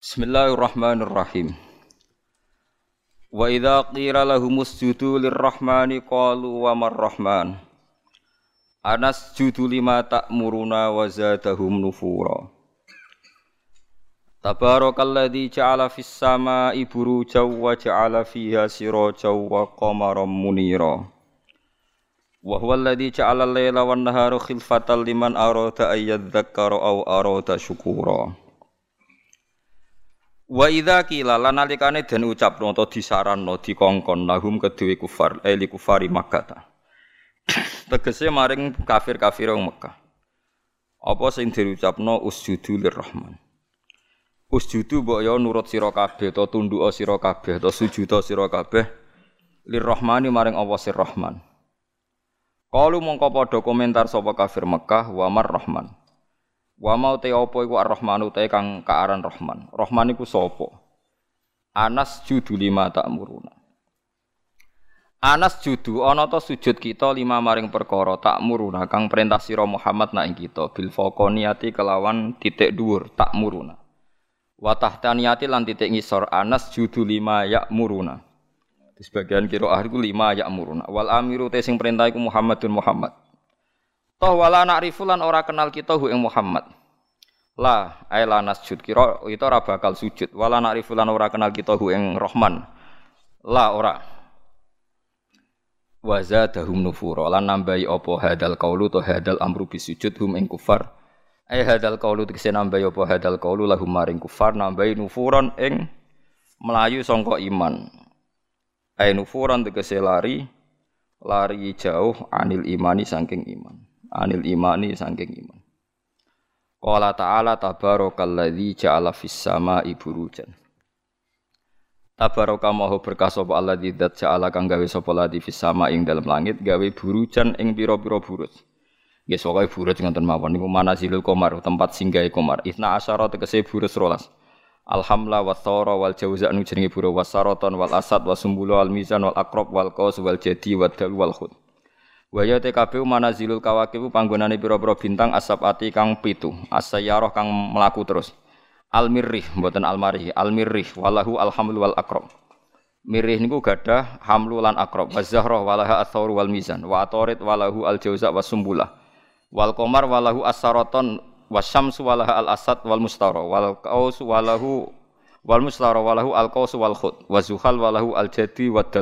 Bismillahirrahmanirrahim. Wa idza qila lahum usjudu lirrahmani qalu wa marrahman. Anas judu lima ta'muruna wa zadahum nufura. Tabarakalladzi ja'ala fis sama'i burujaw wa ja'ala fiha sirajaw wa qamaran munira. Wa huwa alladzi ja'ala al-laila wan nahara khilfatan liman arada ay yadhakkara aw arada syukura. Wa idza qila lan nalikane den ucapno utawa disaranno dikongkon lahum kedue kufar eli kufari Makkah. Tegese maring kafir-kafir wong Mekah. Apa sing diucapno usjudu lirrahman. Usjudu mbok ya nurut sira kabeh to tunduk sira kabeh to sujud sira kabeh lirrahmani maring Allah sir Rahman. Kalu mongko padha komentar sapa kafir Mekah wa mar Rahman. Wa mau te apa iku Ar-Rahmanu te kang kaaran Rahman. Rahman iku sapa? Anas judu lima tak muruna. Anas judu ana ta sujud kita lima maring perkara tak muruna kang perintah sira Muhammad nak kita bil faqoniyati kelawan titik dhuwur tak muruna. Wa tahtaniyati lan titik ngisor Anas judu lima ya muruna. Di sebagian kira ahli lima ya muruna. Wal amiru te sing perintah iku Muhammadun Muhammad. Toh wala na'rifu lan ora kenal kita hu ing Muhammad. La ay la nasjud kira itu ora bakal sujud. Wala na'rifu lan ora kenal kita hu ing Rahman. La ora. Wa zadahum nufura lan nambahi apa hadal qaulu to hadal amru bisujud hum ing kufar. Ay hadal qaulu tegese nambahi apa hadal qaulu lahum maring kufar nambahi nufuran ing melayu sangka iman. Ay nufuran tegese lari lari jauh anil imani saking iman anil imani saking iman. Qala ta'ala tabarakalladzi ja'ala fis sama'i burujan. Tabaraka maha berkah sapa alladzi dzat ja'ala kang gawe sapa ladzi fis sama ing dalam langit gawe burujan ing pira-pira buruj. Nggih pokoke buruj ngoten mawon niku manazilul qamar tempat singgahe qamar. Isna asyara tegese buruj rolas. Alhamla wa thara wal jauza nu jenenge buruj wasaraton wal asad wasumbulu al mizan wal aqrab wal qaus wal jadi wal dal wal khud. Wa ya TKB manazilul kawakib panggonane pira-pira bintang asabati kang pitu, asayaroh kang melaku terus. Al mirrih mboten al marih, al mirrih walahu alhamlu wal akrob. Mirrih niku gadah hamlu lan akrob. Wa zahra walaha athaur wal mizan, wa atorit walahu al jauza was sumbulah. Wal qamar walahu as-saraton wasyamsu walaha al asad wal mustara wal qaus walahu wal mustara walahu al qaus wal khut wa zuhal walahu al jadi wad.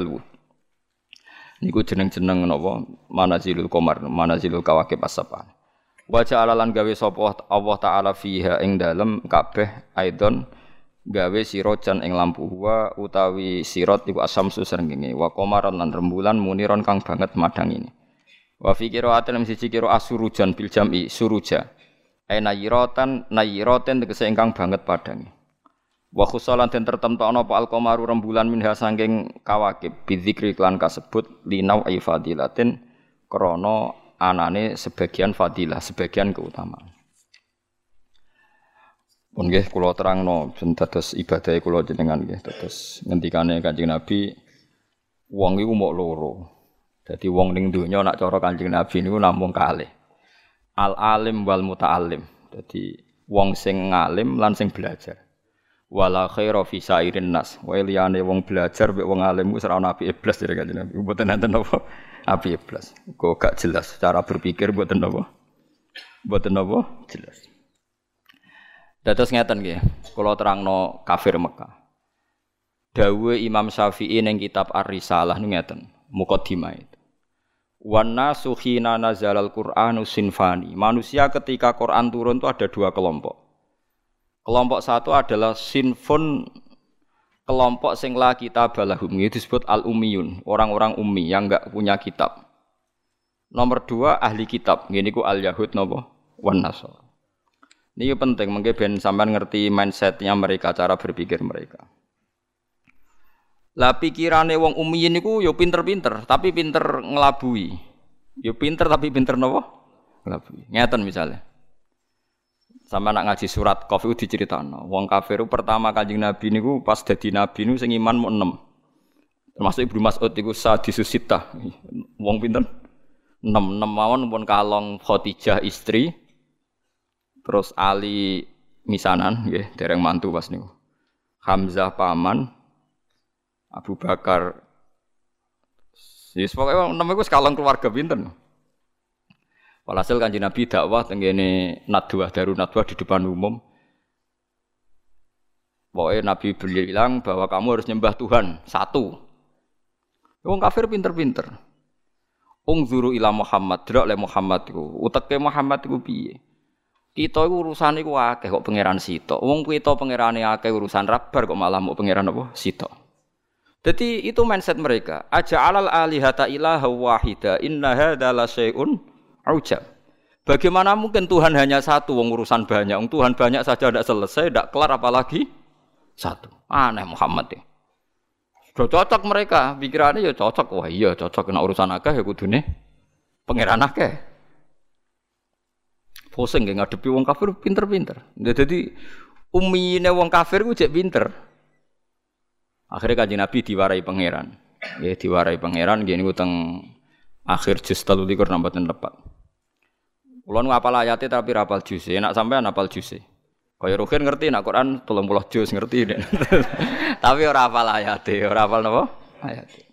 Niku jeneng-jeneng napa manazilul qamar, manazilul kawakib as-sab'ah. Wa ja'ala lan gawe sapa Allah taala fiha ing dalem kabeh aidon gawe sirojan ing lampu wa utawi sirot iku asamsu srengenge wa qamaran lan rembulan muniron kang banget madang ini. Wa fi qira'atin siji qira asurujan bil jam'i suruja. Ai nayiratan nayiraten tegese ingkang banget padangi. Wa khusalan den tertemtokno apa al-qamaru rembulan minha sangking kawakib bidzikri klan kasebut linau ai fadilatin krana anane sebagian fadilah, sebagian keutamaan. Pun nggih kula terangno ben dados ibadah kula jenengan nggih dados ngendikane Kanjeng Nabi wong iku mok loro. Dadi wong ning donya nak cara Kanjeng Nabi niku namung kalih. Al alim wal muta'allim. Dadi wong sing ngalim lan sing belajar wala khaira fi sairin nas. Wa liyane wong belajar mek wong alim wis ora ana api iblis jare kanjeng Nabi. Mboten enten apa? Api iblis. Kok gak jelas cara berpikir mboten apa? Mboten apa? Jelas. Dados ngeten nggih. Kula terangno kafir Mekah. Dawe Imam Syafi'i ning kitab Ar-Risalah ngeten mukadimah itu. Wan nasu khina nazalal Qur'anu sinfani. Manusia ketika Quran turun itu ada dua kelompok Kelompok satu adalah sinfun kelompok sing la kitab balahum itu disebut al umiyun orang-orang ummi yang enggak punya kitab. Nomor dua ahli kitab, gini ku al yahud nopo wan nasor. Ini penting, mungkin ben sampean ngerti mindsetnya mereka, cara berpikir mereka. Lah pikirane wong ummiyin niku yo pinter-pinter, tapi pinter ngelabui. Yo pinter tapi pinter nopo? Ngelabui. Ngeten misalnya. Sama nak ngaji surat kafir diceritakan. Wong kafir pertama kanjeng Nabi niku pas dadi nabi niku sing iman mau enam. Termasuk Ibnu Mas'ud iku sadisusita. Wong pinten? Enam, enam mawon pun kalong Khadijah istri. Terus Ali misanan nggih, dereng mantu pas niku. Hamzah paman, Abu Bakar. Yes, pokoknya namanya gue sekalang keluarga pinter. Walhasil kanji Nabi dakwah tenggene nadwah daru nadwah di depan umum. Pokoknya Nabi bilang bahwa kamu harus nyembah Tuhan satu. Wong kafir pinter-pinter. Ungzuru ila Muhammad, delok le Muhammad iku. Uteke Muhammad iku piye? Kita iku urusan iku akeh kok pangeran sito. Wong kita pangerane akeh urusan rabar kok malah mau pangeran apa? Sito. Jadi itu mindset mereka. Aja alal alihata ilaha wahida. Inna hadza la syai'un ujab. Bagaimana mungkin Tuhan hanya satu, wong urusan banyak. Wong Tuhan banyak saja tidak selesai, tidak kelar apalagi satu. Aneh Muhammad ya. Sudah cocok mereka, pikirannya ya cocok. Wah iya cocok kena urusan akeh ya kudune pangeran akeh. Pusing gak ngadepi wong kafir pinter-pinter. Jadi umine wong kafir ku cek pinter. Akhirnya kaji Nabi diwarai pangeran. Ya diwarai pangeran gini utang akhir juz telu likur nambatin tepat. Kulo nu apal ayate tapi rapal juz. Enak sampean apal juz. Kaya Ruhin ngerti nak Quran 30 juz ngerti. tapi ora apal ayate, ora apal napa? Ayate.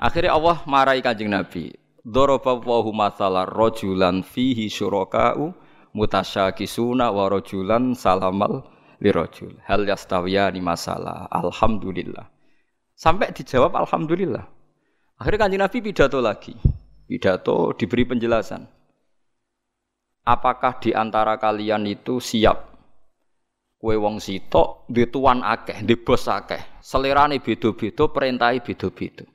Akhirnya Allah marahi Kanjeng Nabi. Daraba wa masalah rajulan fihi syuraka'u mutasyakisuna wa rajulan salamal lirajul. Hal yastawiyani masalah. Alhamdulillah. Sampai dijawab alhamdulillah. Akhirnya kanjeng Nabi pidato lagi. Pidato diberi penjelasan. Apakah di antara kalian itu siap kue wong sitok di tuan akeh, di bos akeh. Selerane beda-beda, perintahi beda-beda.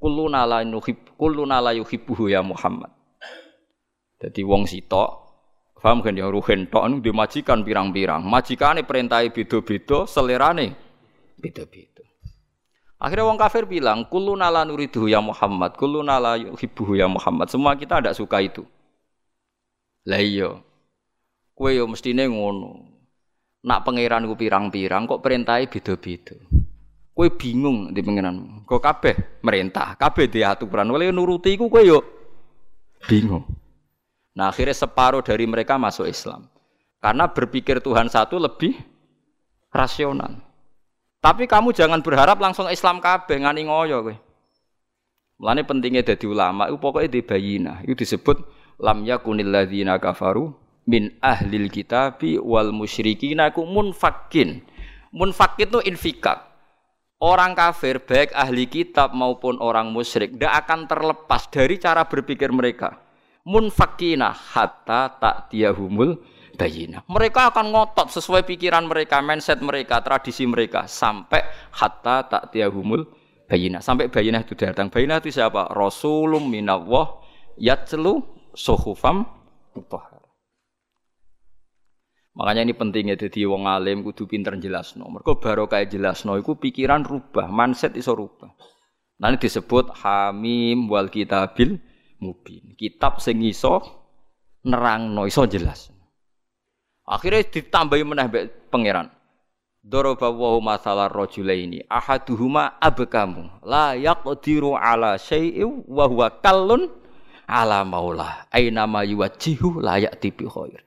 Kulluna la nuhib, kulluna la ya Muhammad. Jadi wong sitok paham kan ya ruhen tok anu dimajikan pirang-pirang. Majikane perintahi beda-beda, selerane beda-beda. Akhirnya wong kafir bilang, "Kullu nala nuridu ya Muhammad, kullu nala yuhibbuhu ya Muhammad." Semua kita tidak suka itu. Lah iya. Kowe yo mestine ngono. Nak pangeran ku pirang-pirang kok perintahe beda-beda. Kowe bingung di pangeran. Kok kabeh merintah, kabeh di aturan. Oleh nuruti iku kowe yo bingung. Nah, akhirnya separuh dari mereka masuk Islam. Karena berpikir Tuhan satu lebih rasional. Tapi kamu jangan berharap langsung Islam kabeh ngani ngoyo kowe. Mulane pentingnya dadi ulama itu pokoknya di bayina. Itu disebut lam yakunil ladzina kafaru min ahlil kitabi wal musyrikina ku munfakin. Munfakin itu infikak. Orang kafir baik ahli kitab maupun orang musyrik tidak akan terlepas dari cara berpikir mereka. Munfakina hatta tak tiahumul bayina. Mereka akan ngotot sesuai pikiran mereka, mindset mereka, tradisi mereka sampai hatta tak tiahumul bayina. Sampai bayina itu datang. Bayina itu siapa? Rasulum minawah yatlu suhufam mutahhar. Makanya ini pentingnya jadi wong alim kudu pinter jelasno. Mergo kayak jelasno iku pikiran rubah, mindset iso rubah. Nanti disebut hamim wal kitabil mubin. Kitab sing iso nerangno iso jelas. Akhirnya ditambahi meneh pangeran. Daraba wa masalah rajulaini ahaduhuma abkamu la yaqdiru ala syai'in wa huwa kallun ala maula aina ma yuwajjihu la ya'ti bi khair.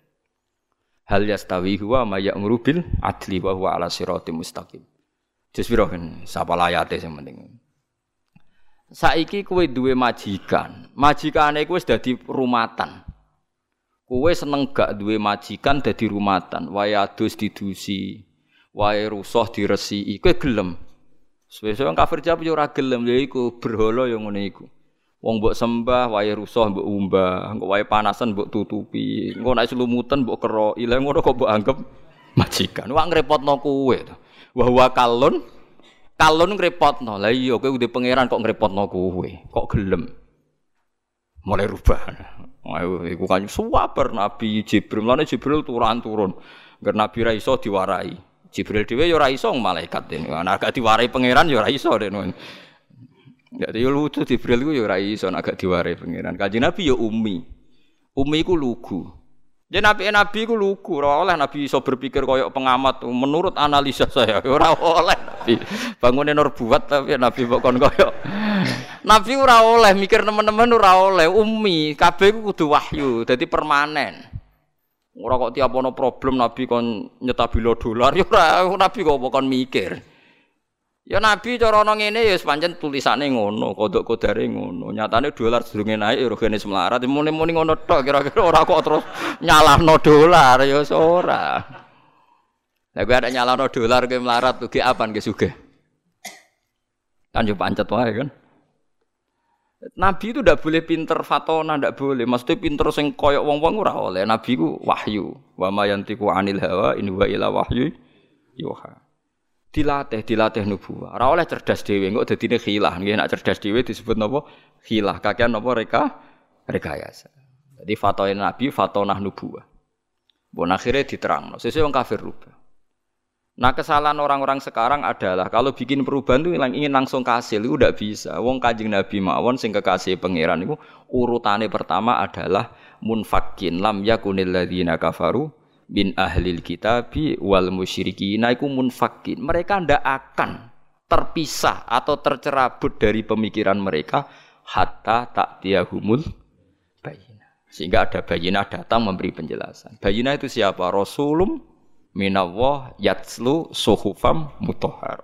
Hal yastawi huwa ma ya'muru bil adli wa huwa ala siratim mustaqim. Jus piro kan sapa layate sing penting. Saiki kowe duwe majikan. Majikane kowe wis dadi rumatan. Kowe seneng gak duwe majikan dadi rumatan, wae adus didusi, wae rusuh diresiki, kowe gelem. Suwe-suwe kafir jawab yo gelem, lha iku berhala yo ngene iku. Wong mbok sembah, wae rusuh mbok umbah, engko wae panasan mbok tutupi, engko nek selumutan mbok keroki, lha ngono kok mbok anggap majikan. Wah ngrepotno kowe to. Wa huwa kalun kalun ngrepotno. Lah iya kowe udah pangeran kok ngrepotno kowe, kok gelem. Mulai rubah. Ayo iku kan suwaper Nabi Jibril. Mulane Jibril turun turun. Agar Nabi ra iso diwarai. Jibril dhewe ya ora iso malaikat dene. Ana agak diwarai pangeran ya ora iso dene. Jadi yo lucu Jibril ku ya ora iso agak diwarai pangeran. Kanjeng Nabi ya ummi. Ummi ku lugu. Jadi nabi nabi ku lugu, ora oleh nabi iso berpikir koyok pengamat. Menurut analisa saya, ora oleh nabi. Bangunin nur buat tapi nabi bukan koyok. Nabi ora oleh mikir teman-teman ora oleh. Umi, kabeh ku kudu wahyu, jadi permanen. Ora kok tiap ono problem Nabi kon nyetabilo dolar ya ora Nabi kok kon mikir. Ya Nabi cara ana ngene ya pancen tulisane ngono, kodok kodare ngono. Nyatane dolar sedurunge naik ya rogene semlarat, muni-muni ngono tok kira-kira ora kok terus nyalahno dolar ya ora. Lah kowe ada nyalahno dolar ke melarat tuh apan ge sugih. Kan yo pancet wae kan. Nabi itu tidak boleh pinter fatona, tidak boleh. Maksudnya pinter sing koyok wong wong ora oleh. Nabi ku wahyu. Wa yantiku anil hawa in huwa ila wahyu yuha. Dilatih, dilatih nubuah. Ora oleh cerdas dhewe, engko dadine khilah. Nggih nek cerdas dhewe disebut napa? Khilah. Kakean napa reka? Rekayasa. Jadi fatona Nabi fatonah nubuah. Bon akhirnya diterang. Sesuai wong kafir rubah. Nah kesalahan orang-orang sekarang adalah kalau bikin perubahan itu ingin langsung kasih itu udah bisa. Wong kajing Nabi mawon sing kekasih pangeran itu urutannya pertama adalah munfakin lam yakunil ladzina kafaru bin ahlil kitabi wal musyrikin iku munfakin. Mereka ndak akan terpisah atau tercerabut dari pemikiran mereka hatta tak tiahumul bayina. Sehingga ada bayina datang memberi penjelasan. Bayina itu siapa? Rasulum minallah yatslu suhufam mutahhar.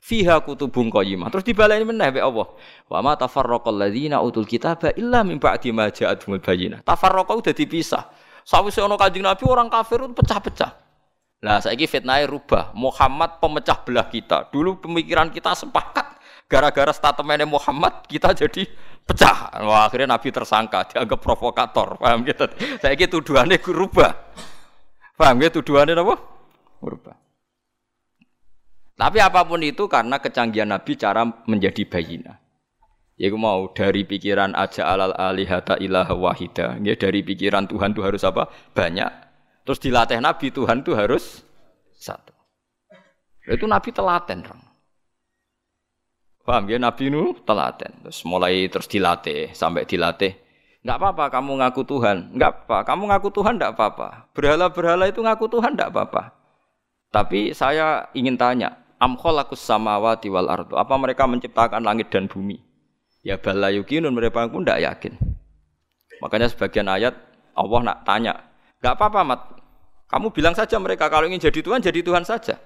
Fiha kutubun qayyimah. Terus dibaleni meneh be Allah. Wa ma tafarraqal ladzina utul kitaba illa min ba'di ma ja'atuhumul bayyinah. Tafarraqa udah dipisah sawise ana kanjeng Nabi orang kafir itu pecah-pecah. Lah saiki fitnah rubah. Muhammad pemecah belah kita. Dulu pemikiran kita sepakat. Gara-gara statementnya Muhammad kita jadi pecah. Wah akhirnya Nabi tersangka dianggap provokator. Paham gitu? Gitu tuduhannya rubah Paham ya tuduhannya apa? Merubah. Tapi apa pun itu karena kecanggihan Nabi cara menjadi bayina. Ya mau dari pikiran aja alal alihata ilah wahida. Ya dari pikiran Tuhan itu harus apa? Banyak. Terus dilatih Nabi Tuhan itu harus satu. Itu Nabi telaten. Paham ya Nabi itu telaten. Terus mulai terus dilatih sampai dilatih Enggak apa-apa kamu ngaku Tuhan. Enggak apa. Kamu ngaku Tuhan enggak apa-apa. Berhala-berhala itu ngaku Tuhan enggak apa-apa. Tapi saya ingin tanya, am khalaqus samawati wal ardu. Apa mereka menciptakan langit dan bumi? Ya bala yukinun mereka pun enggak yakin. Makanya sebagian ayat Allah nak tanya, enggak apa-apa mat. Kamu bilang saja mereka kalau ingin jadi Tuhan jadi Tuhan saja.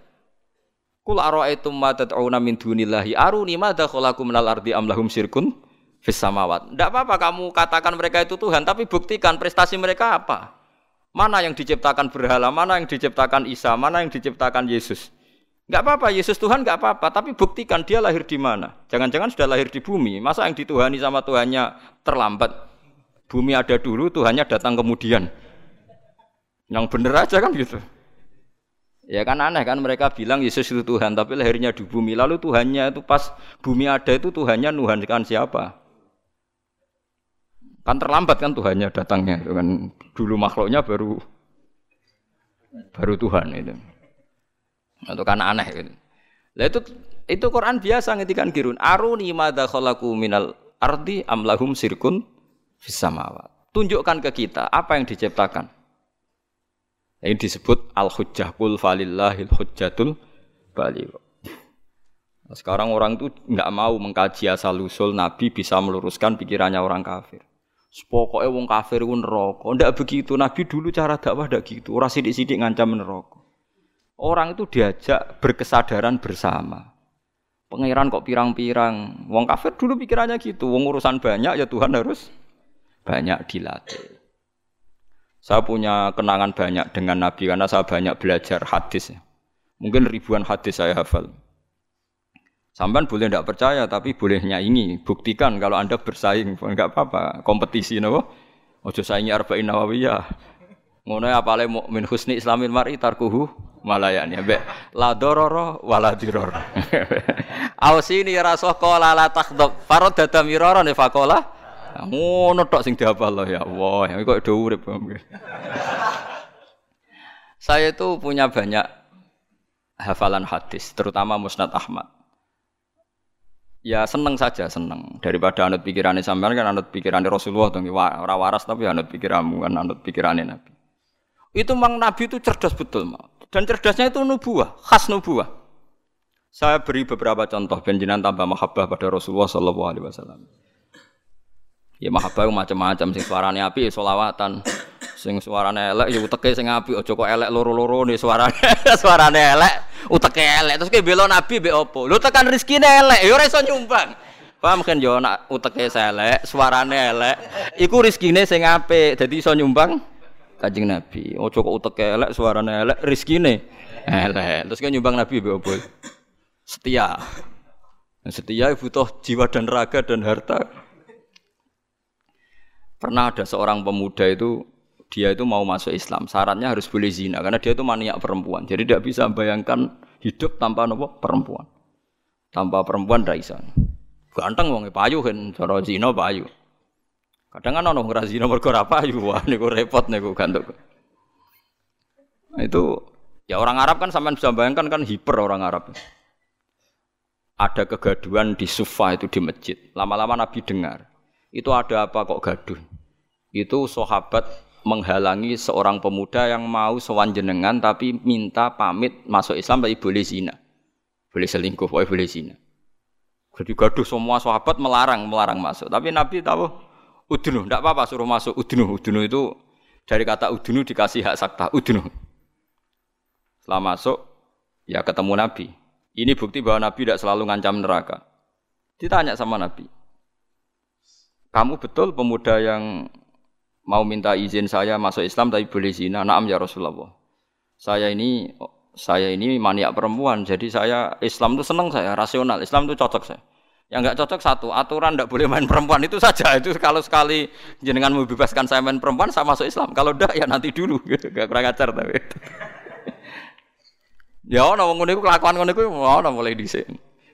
Kul ara'aitum ma tad'una min dunillahi aruni madza khalaqu minal ardi am lahum syirkun Fisamawat. Tidak apa-apa kamu katakan mereka itu Tuhan, tapi buktikan prestasi mereka apa. Mana yang diciptakan berhala, mana yang diciptakan Isa, mana yang diciptakan Yesus. Enggak apa-apa, Yesus Tuhan enggak apa-apa, tapi buktikan dia lahir di mana. Jangan-jangan sudah lahir di bumi. Masa yang dituhani sama Tuhannya terlambat? Bumi ada dulu, Tuhannya datang kemudian. Yang bener aja kan gitu. Ya kan aneh kan mereka bilang Yesus itu Tuhan, tapi lahirnya di bumi. Lalu Tuhannya itu pas bumi ada itu Tuhannya Nuhan kan siapa? Kan terlambat kan Tuhannya datangnya itu kan dulu makhluknya baru baru Tuhan itu. Itu kan aneh gitu. Lah itu itu Quran biasa ngetikan kirun. Aruni madza khalaqu minal ardi amlahum sirkun fis Tunjukkan ke kita apa yang diciptakan. Ini disebut al-hujjah kul falillahil hujjatul baligh. Nah, sekarang orang itu nggak mau mengkaji asal usul Nabi bisa meluruskan pikirannya orang kafir. Pokoknya wong kafir pun neraka. Ndak begitu. Nabi dulu cara dakwah ndak gitu. Ora sidik-sidik ngancam neraka. Orang itu diajak berkesadaran bersama. Pangeran kok pirang-pirang. Wong kafir dulu pikirannya gitu. Wong urusan banyak ya Tuhan harus banyak dilatih. Saya punya kenangan banyak dengan Nabi karena saya banyak belajar hadis. Mungkin ribuan hadis saya hafal. Sampai boleh tidak percaya, tapi boleh nyaingi. Buktikan kalau anda bersaing, enggak apa-apa. Kompetisi, nopo. Ojo saingi arba'in nawawiyah. Ngono apa le min husni islamin mar'i tarkuhu malayani. Be la dororo wala diror. Ausini ya rasul qala la takhdab. Farad dada mirara ne faqala. Ngono tok sing dihafal ya Allah. Ya kok do urip. Saya itu punya banyak hafalan hadis, terutama Musnad Ahmad ya seneng saja seneng. Daripada anut pikirannya sampean kan anut pikirannya Rasulullah tuh ora waras tapi anut pikiranmu kan anut pikirannya Nabi. Itu mang Nabi itu cerdas betul dan cerdasnya itu nubuah khas nubuah. Saya beri beberapa contoh benjinan tambah mahabbah pada Rasulullah Shallallahu Alaihi Wasallam. Ya mahabbah macam-macam sing suaranya api solawatan Sing suarane elek ya uteke sing apik aja kok elek loro-loro nih suarane. suarane elek, uteke elek. Terus ke belo nabi be opo? Lu tekan rezekine elek, ya ora iso nyumbang. Paham kan yo nak uteke elek, suarane elek, iku rezekine sing apik, dadi iso nyumbang Kanjeng Nabi. Ojo kok uteke elek, suarane elek, rezekine elek. Terus kan nyumbang Nabi be opo? Setia. Setia butuh jiwa dan raga dan harta. Pernah ada seorang pemuda itu dia itu mau masuk Islam, syaratnya harus boleh zina karena dia itu maniak perempuan. Jadi tidak bisa bayangkan hidup tanpa nopo perempuan. Tanpa perempuan tidak bisa. Ganteng wong payu kan, cara zina payu. Kadang kan ono ngira zina mergo ora payu, wah niku repot niku gantuk. Nah, itu ya orang Arab kan sampean bisa bayangkan kan hiper orang Arab. Ada kegaduhan di Sufa itu di masjid. Lama-lama Nabi dengar. Itu ada apa kok gaduh? Itu sahabat menghalangi seorang pemuda yang mau sowan jenengan tapi minta pamit masuk Islam tapi boleh zina. Boleh selingkuh, boleh boleh zina. Jadi gaduh semua sahabat melarang, melarang masuk. Tapi Nabi tahu udunu, tidak apa-apa suruh masuk udunu. Udunu itu dari kata udunu dikasih hak sakta, udunu. Setelah masuk, ya ketemu Nabi. Ini bukti bahwa Nabi tidak selalu ngancam neraka. Ditanya sama Nabi, kamu betul pemuda yang mau minta izin saya masuk Islam tapi boleh zina. Naam ya Rasulullah. Saya ini saya ini maniak perempuan, jadi saya Islam itu seneng saya, rasional. Islam itu cocok saya. Yang nggak cocok satu, aturan tidak boleh main perempuan itu saja. Itu kalau sekali jenengan membebaskan saya main perempuan, saya masuk Islam. Kalau tidak ya nanti dulu. Gak kurang ajar tapi. ya ono ngono iku kelakuan ngono iku ono mulai dhisik.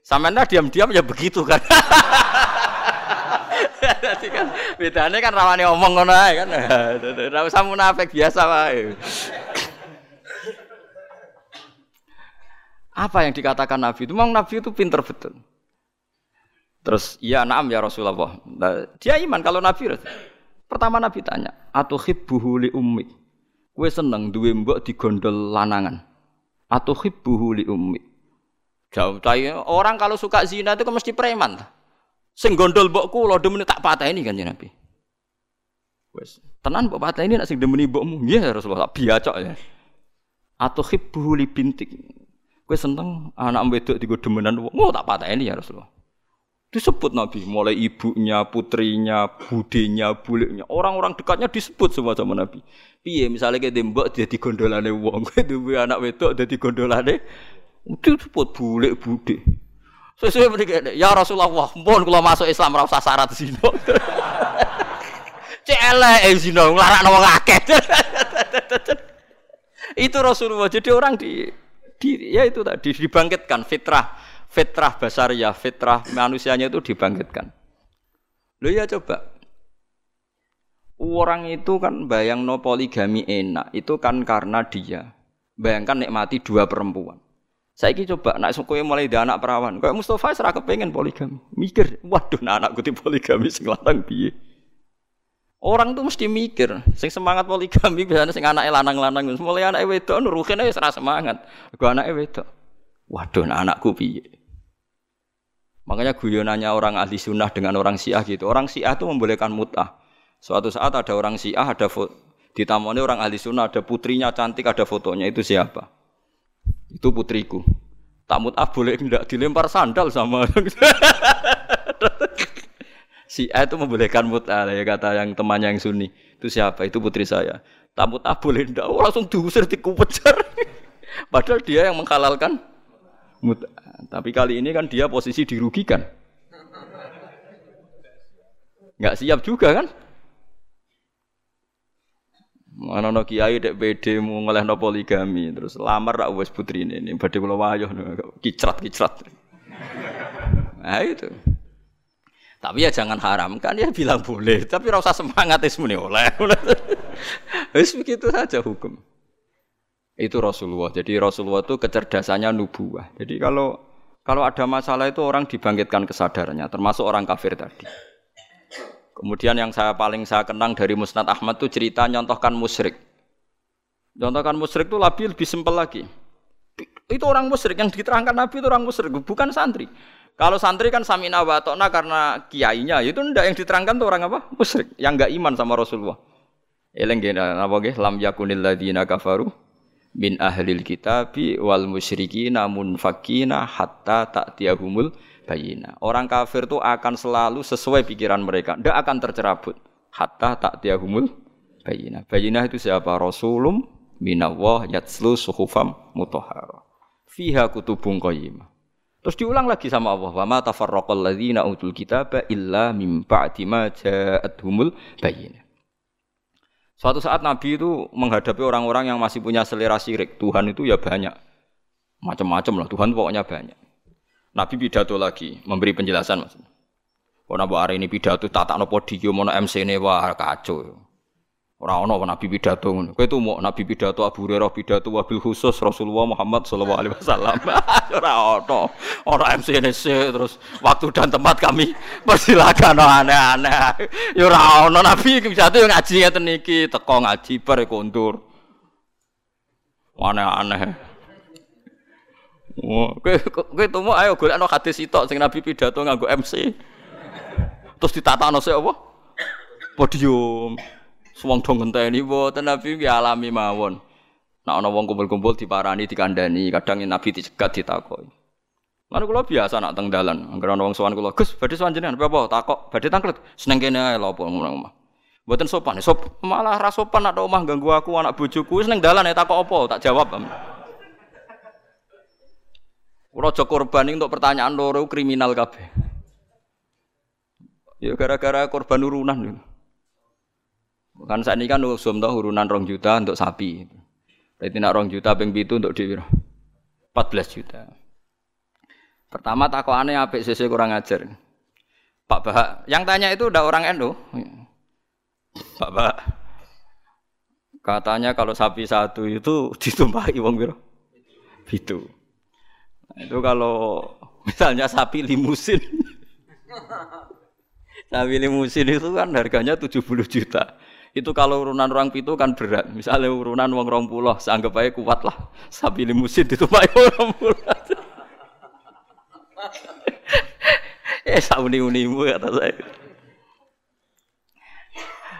Sampeyan diam-diam ya begitu kan. Dadi kan bedane kan rawane omong ngono ae kan. Ora usah munafik biasa wae. Apa yang dikatakan Nabi itu? Memang Nabi itu pinter betul. Terus, iya naam ya Rasulullah. Nah, dia iman kalau Nabi. Pertama Nabi tanya, atau hibbuhu li ummi. Kue seneng duwe mbok digondol lanangan. Atau hibbuhu li ummi. Jauh orang kalau suka zina itu mesti preman. Sing gondol mbok kula demen tak ini kan Nabi. Wes, tenan mbok ini nak sing demeni mbokmu. Nggih Rasulullah, biacok ya. Atau hibbu bintik. Kowe seneng anak wedok digo demenan wong. Oh tak ini ya Rasulullah. Disebut Nabi, mulai ibunya, putrinya, budenya, buliknya, orang-orang dekatnya disebut semua sama Nabi. Piye misalnya kayak dembok jadi gondolane wong, duwe anak wedok jadi gondolane itu disebut bulik bude. Sesuai begini, ya Rasulullah, mohon kalau masuk Islam rasa syarat zina. Cek eh zina, nglarakno wong akeh. itu Rasulullah. Jadi orang di, di ya itu tadi dibangkitkan fitrah, fitrah basariyah, fitrah manusianya itu dibangkitkan. Lo ya coba. Orang itu kan bayang no poligami enak, itu kan karena dia bayangkan nikmati dua perempuan. Saya ini coba nak kowe mulai di anak perawan. Kayak Mustafa serah kepengen poligami. Mikir, waduh nah anak gue poligami sing lanang. Orang tuh mesti mikir, sing semangat poligami biasanya sing anake lanang-lanang mulai anake wedok nuruhin aja serah semangat. Gue anake wedok. Waduh nah anakku piye. Makanya guyonannya orang ahli sunnah dengan orang syiah gitu. Orang syiah itu membolehkan mutah. Suatu saat ada orang syiah, ada. Ditamoni orang ahli sunnah, ada putrinya cantik, ada fotonya. Itu siapa? Itu putriku. Tak mut'ah boleh tidak dilempar sandal sama si A itu membolehkan mut'ah ya kata yang temannya yang sunni. Itu siapa? Itu putri saya. Tak mut'ah boleh tidak. Oh, langsung diusir dikupejar. Padahal dia yang menghalalkan mut'ah. Tapi kali ini kan dia posisi dirugikan. Enggak siap juga kan? Mana no kiai dek mau no poligami terus lamar rak wes putri ini ini badhe kula wayah kicrat kicrat. Nah itu. Tapi ya jangan haramkan ya bilang boleh, tapi rasa semangat es muni oleh. Wis begitu saja hukum. Itu Rasulullah. Jadi Rasulullah itu kecerdasannya nubuah. Jadi kalau kalau ada masalah itu orang dibangkitkan kesadarannya, termasuk orang kafir tadi. Kemudian yang saya paling saya kenang dari Musnad Ahmad itu cerita nyontohkan musyrik. Nyontohkan musyrik itu lebih lebih simpel lagi. Itu orang musyrik yang diterangkan Nabi itu orang musyrik, bukan santri. Kalau santri kan samina wa karena kiainya, itu ndak yang diterangkan tuh orang apa? Musyrik, yang enggak iman sama Rasulullah. Eleng napa nggih lam yakunil ladzina kafaru min ahlil kitabi wal musyrikina munfakina hatta ta'tiyahumul bayina. Orang kafir itu akan selalu sesuai pikiran mereka, tidak akan tercerabut hatta ta'tiyahumul bayina. Bayina itu siapa? Rasulum minallah yatslu suhufam mutahhara. Fiha kutubun qayyimah. Terus diulang lagi sama Allah, "Wa ma tafarraqal ladzina utul kitaba illa mim ba'di ma ja'atuhumul bayina." Suatu saat Nabi itu menghadapi orang-orang yang masih punya selera syirik. Tuhan itu ya banyak. Macam-macam lah. Tuhan pokoknya banyak. Nabi pidato lagi, memberi penjelasan maksudnya. Kalau nabi hari ini pidato tata no podium, mau MC ini wah kacau. Orang ono nabi pidato. Kowe itu mau nabi pidato Abu Hurairah pidato wabil khusus Rasulullah Muhammad sallallahu alaihi wasallam. Ora ono. Ora MC ini terus waktu dan tempat kami persilakan aneh-aneh. Ya ora ono nabi pidato yang ngaji ngeten iki, teko ngaji bar kondur. Aneh-aneh. Kowe kowe tumu ayo golekno hadis sitok sing nabi pidato nganggo MC. Terus ditatakno sik apa? Podium. Wong dong ngenteni mboten Nabi ki alami mawon. Nek ana wong kumpul-kumpul diparani dikandani, kadang Nabi dicegat ditakoki. Lan kula biasa nak teng dalan, anggere ana wong sowan kula, "Gus, badhe sowan jenengan apa takok, badhe tangklet." Seneng kene ae lho apa ngono omah. Mboten sopan, sop malah ra sopan nak omah ganggu aku anak bojoku, seneng dalan ya takok apa, tak jawab. Kula aja korban untuk pertanyaan loro kriminal kabeh. Ya gara-gara korban urunan. Kan saat ini kan usum tau urunan rong juta untuk sapi. Berarti nak rong juta ping itu untuk di 14 juta. Pertama aneh apik sisi kurang ajar. Pak Bahak, yang tanya itu udah orang Endo. Pak Bahak. Katanya kalau sapi satu itu ditumpahi wong biro. Itu. Nah, itu kalau misalnya sapi limusin. sapi limusin itu kan harganya 70 juta. Itu kalau urunan orang pitu kan berat. Misalnya urunan wong rong pulau, seanggap aja kuat lah. Sapi limusin itu pak orang pulau. eh sauni unimu kata saya.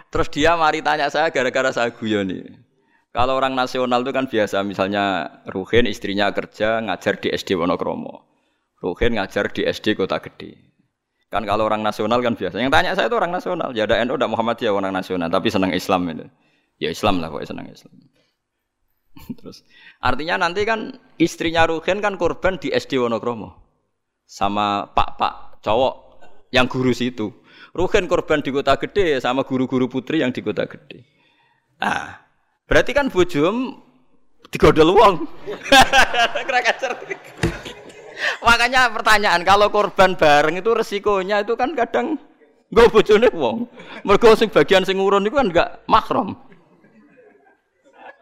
Terus dia mari tanya saya gara-gara saya guyon Kalau orang nasional itu kan biasa, misalnya Ruhin istrinya kerja ngajar di SD Wonokromo. Ruhin ngajar di SD Kota Gede. Kan kalau orang nasional kan biasa. Yang tanya saya itu orang nasional. Ya ada NU, ada Muhammadiyah orang nasional, tapi senang Islam itu. Ya Islam lah kok senang Islam. Terus artinya nanti kan istrinya Ruhin kan korban di SD Wonokromo sama pak-pak cowok yang guru situ. Ruhin korban di kota gede sama guru-guru putri yang di kota gede. Nah, berarti kan bujum digodol wong. Makanya pertanyaan kalau korban bareng itu resikonya itu kan kadang nggak bojone wong. Mergo sing bagian sing urun itu kan enggak mahram.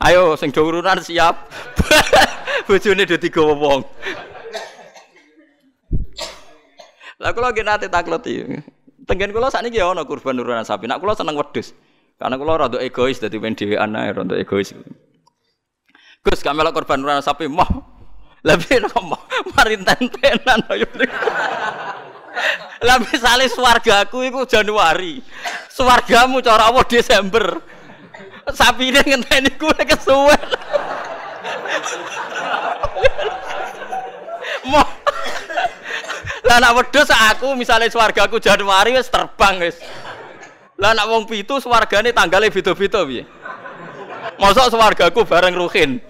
Ayo sing urunan siap. bojone do tiga wong. Lah kula nggih nate takleti. Tenggen kula sakniki ya ana kurban urunan sapi. Nak kula seneng wedhus. Karena kula rada egois dadi men dhewean ae rada egois. Gus kamela korban urunan sapi mah lebih nopo mari tentenan ayo. Lah misale swargaku iku Januari. Swargamu cara apa Desember. Sapine ngenteni kuwe kesuwen. Mo Lah nak wedhus aku misalnya swargaku Januari wis terbang wis. Lah nak wong pitu swargane tanggale beda-beda piye? Mosok swargaku bareng Ruhin.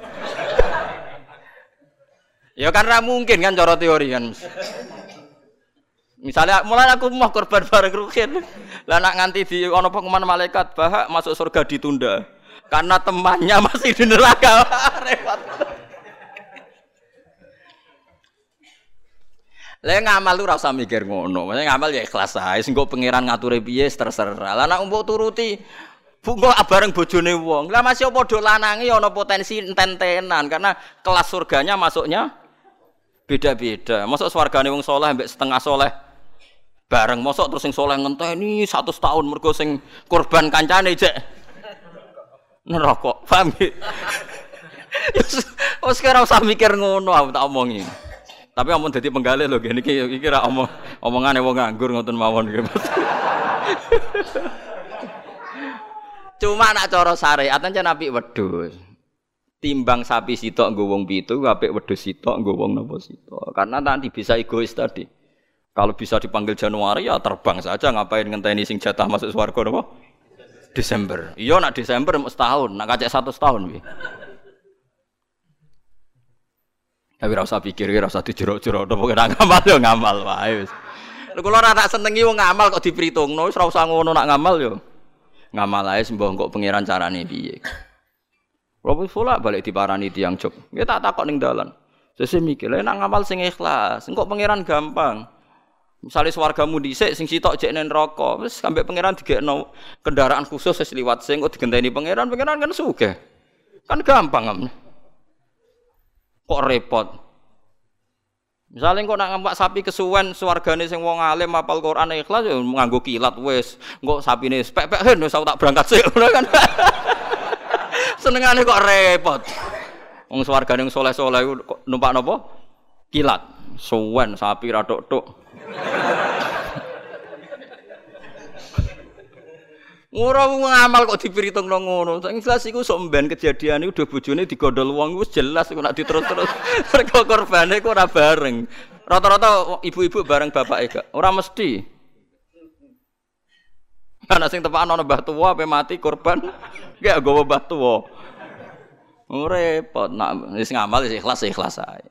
Ya karena mungkin kan cara teori kan. Misalnya mulai aku mau korban bareng rukin. Lah nak nganti di ono pengumuman malaikat bahak masuk surga ditunda. Karena temannya masih di neraka. Repot. Lah ngamal lu rasa mikir ngono. Maksudnya ngamal ya ikhlas ae. Sing pangeran ngatur piye terserah. Lah nak mbok turuti Bungo bareng bojone wong. Lah masih padha lanange ana potensi enten-tenan karena kelas surganya masuknya beda-beda. Masuk swargane wong soleh ambek setengah soleh bareng. Masuk terus sing soleh ngenteni satu tahun mergo sing korban kancane cek neraka. Paham? Oh sekarang usah mikir ngono aku tak omongi. Tapi omong dadi penggalih lho gini iki iki ra omong omongane wong nganggur ngoten mawon Cuma nak cara syariat aja nabi wedhus. Timbang sapi sitok nggo wong pitu, apik wedhus sitok nggo wong napa sitok. Karena nanti bisa egois tadi. Kalau bisa dipanggil Januari ya terbang saja ngapain ngenteni sing jatah masuk swarga napa? Desember. Iya nak Desember setahun, nak kacek satu setahun piye. Tapi rasa pikir, rasa dijero-jero, pokoknya ngamal yo ngamal wae wis. Kalau rata senengi wong ngamal kok diperhitungno, wis ora usah ngono nak ngamal yo. Ngamal ae sembah kok pangeran carane piye. Kalau pula balik diparani tiang jog. Kita tak takok ning dalan. Sese mikir, lha nak ngamal sing ikhlas, engko pangeran gampang. Misalnya swargamu dhisik sing sitok jek nen neraka, wis sampe pangeran digekno kendaraan khusus wis liwat sing kok digenteni pangeran, pangeran kan sugih. Kan gampang am. Kok repot. Misalnya kok nak ngempak sapi kesuwen swargane sing wong alim apal Quran ikhlas ya nganggo kilat wis. Engko sapine pek-pek hen wis tak berangkat sik kan. Senengane kok repot. Wong swargane soleh-soleh numpak napa? Kilat. Suwen sapi ra tok-tok. Ora ngamal kok diperhitungno ngono. Sing jelas iku sok mben kejadian iku udah bojone digondol wong wis jelas iku nek diterus-terus. Mergo korbane kok ora bareng. Rata-rata ibu-ibu bareng bapake gak. Ora mesti. Ana sing tepakan ana mbah tuwa ape mati korban. Gak gowo mbah tuwa. Ora repot nak wis ngamal wis ikhlas ikhlas ae.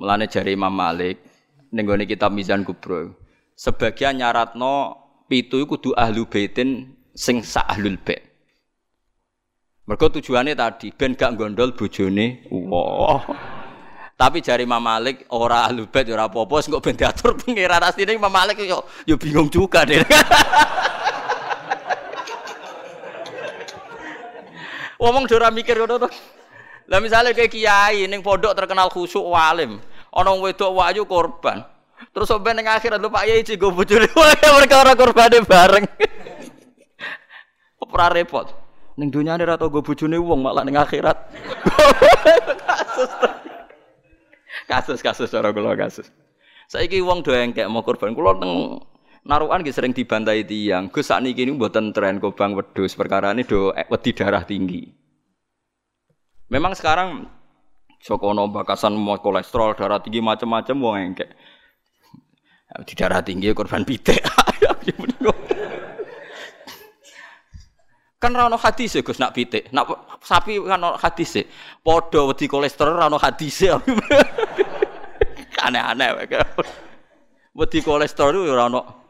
Mulane jari Imam Malik ning gone kitab Mizan Kubro. Sebagian nyaratno pitu iku kudu ahlu baitin sing sak ahlul bait. Mergo tujuannya tadi ben gak gondol bojone wah. Tapi jari Imam Malik ora ahlul bait ora apa-apa kok ben diatur pangeran asline Imam Malik yo yo bingung juga deh. Ngomong ora mikir ngono to. Lah misalnya kayak kiai ning pondok terkenal khusyuk walim, ana wedok wayu korban. Terus sampai ning akhirat lho Pak Yai cigo bojone mereka ora korbane bareng. Ora repot. Ning dunyane ora tau bojone wong malah ning akhirat. kasus kasus cara kula kasus. Saiki wong do engkek mau korban kula teng narukan nggih sering dibantai tiang. Gus sakniki niku mboten tren kobang wedhus perkara ini do wedi darah tinggi. Memang sekarang Sokono bakasan mau kolesterol darah tinggi macam-macam wong engkek. Di darah tinggi korban pitik. kan rano hadis ya Gus nak pitik, nak sapi kan rano hadis ya. Podo wedi kolesterol rano hadis ya. Aneh-aneh Wedi kolesterol itu rano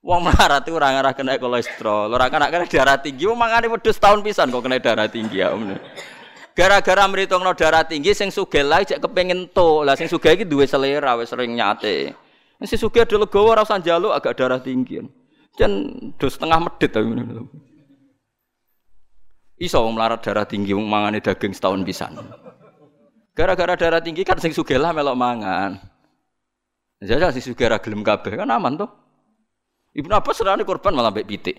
Wong melarat itu orang arah kena kolesterol, orang kena kena darah tinggi, wong mangane wedhus tahun pisan kok kena darah tinggi ya. Gara-gara no darah tinggi, sing sugih lah cek kepengen to, lah sing sugih iki duwe selera, wis sering nyate. Sing sugih ado legowo ora usah agak darah tinggi. Jan do setengah medit tapi Iso wong melarat darah tinggi wong mangane daging setahun pisan. Gara-gara darah tinggi kan sing sugih lah melok mangan. Jadi si sugih ra gelem kabeh kan aman tuh. Ibnu Abbas serane korban malah mbek pitik.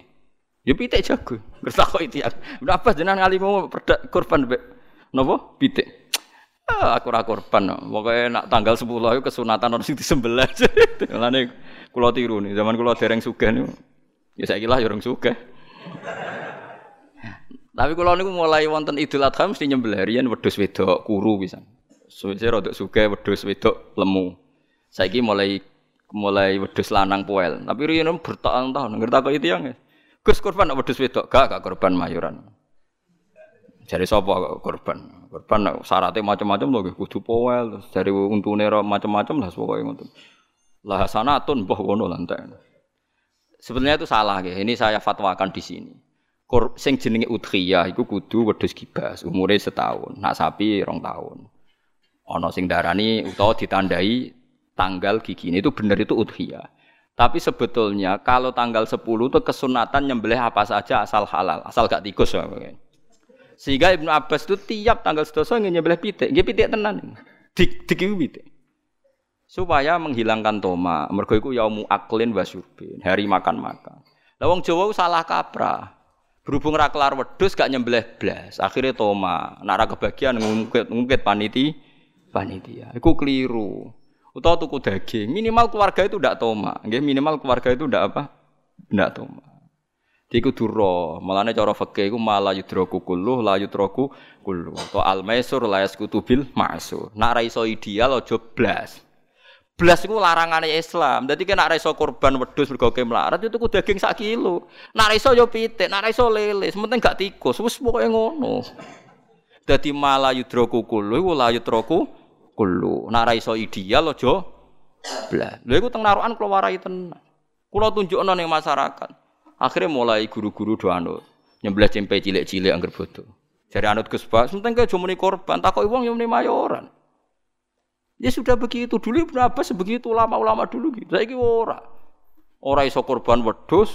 Ya pitik jago. Ngertakok ya. Ibnu Abbas jenengan ngalimu perdak korban mbek napa? Pitik. Ah, aku ora korban. Pokoke nak tanggal 10 itu kesunatan orang sing disembelih. Mulane kula tiru nih, zaman kula dereng sugih niku. Ya saiki lah ya urung sugih. Tapi kula niku mulai wonten Idul Adha mesti nyembelih riyen wedhus wedok kuru pisan. Suwe-suwe rada sugih wedhus wedok lemu. Saiki mulai mulai wedhus lanang poel. Tapi riyen bertahun-tahun ngerti kok itu yang Gus korban nak wedhus wedok gak gak korban mayuran. Jadi sapa korban? Korban syaratnya macam-macam loh, kudu poel, terus dari untune macam-macam lah pokoknya ngono. Lah sanatun mbah ngono lantai. Sebenarnya itu salah ya. Ini saya fatwakan di sini. Kor, sing jenenge udhiyah iku kudu wedhus kibas, umure setahun. Nak sapi rong tahun. Ana sing darani utawa ditandai tanggal gigi ini itu benar itu udhiyah. Tapi sebetulnya kalau tanggal 10 itu kesunatan nyembelih apa saja asal halal, asal gak tikus. Sehingga Ibnu Abbas itu tiap tanggal sedoso nyembelih pitik, dia pitik tenan. Dik dik pitik. Supaya menghilangkan toma, mergo iku yaumu aklin wasyubin, hari makan-makan. Lah wong Jawa salah kaprah. Berhubung ra kelar wedhus gak nyembelih blas, akhirnya toma. Nak ra kebagian ngungkit-ngungkit paniti panitia. Iku keliru. Utawa tuku daging, minimal keluarga itu ndak toma. Nggih, minimal keluarga itu ndak apa? Ndak toma. Iku duro, malane cara fikih iku mala yudroku kulluh la yudroku kulluh. To al maisur la yaskutu bil ma'sur. Nak ra iso ideal aja blas. Blas iku larangane Islam. Dadi kena ra iso korban wedhus mergo melarat itu ku daging sak kilo. Nak ra iso yo pitik, nak ra iso lele, sementing gak tikus. Wis pokoke ngono. Dadi mala yudroku kulluh iku la yudroku kulluh. Nak ra iso ideal aja blas. Lha iku teng narukan kula warai tenan. Kula tunjukno ning masyarakat. Akhirnya mulai guru-guru do anut. Nyembelih cempe cilik-cilik angger bodoh. Jadi anut Gus Bak, sementing ke jumuni korban, takoki wong yang mayoran. Ya sudah begitu. Dulu berapa sebegitu ulama-ulama dulu gitu. Saiki ora. Ora iso korban wedhus,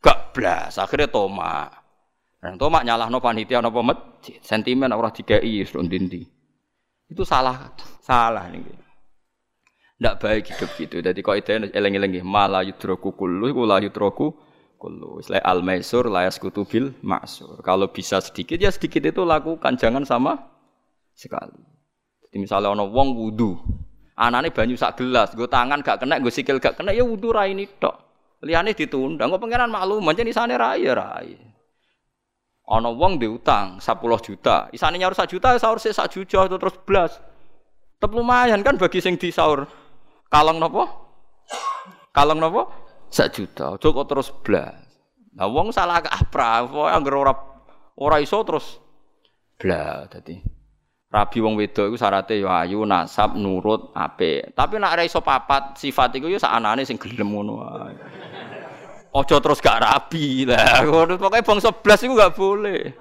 gak blas. Akhirnya toma. Dan toma nyalahno panitia napa masjid. Sentimen ora dikai ndi Itu salah, salah nih. Ndak baik hidup gitu. Jadi kok itu eleng-eleng malah yudroku kullu iku la yudroku kullu. Istilah al maisur layas kutubil maksur. Kalau bisa sedikit ya sedikit itu lakukan, jangan sama sekali. Jadi misalnya ono wong wudu, anane banyu sak gelas, gue tangan gak kena, gue sikil gak kena, ya wudu rai ini tok. Liane ditunda, gue pengiran maklum, macam di sana raya rai. Ono wong diutang 10 juta, isane nyaur sak juta, sahur sih sak juta itu terus belas. Tetap lumayan kan bagi sing di sahur. Kalong nopo? Kalong nopo? sak juta. Kok terus blas. Nah wong salah kaprah, pokoke anggere ora ora iso terus blas dadi. Rabi wong wedok iku syaratnya ya ayu, nasab, nurut, apik. Tapi nek ora iso papat sifat iku ya sakanane sing gelem ngono wae. Aja terus gak rabi lah. Pokoke bangsa blas iku gak boleh.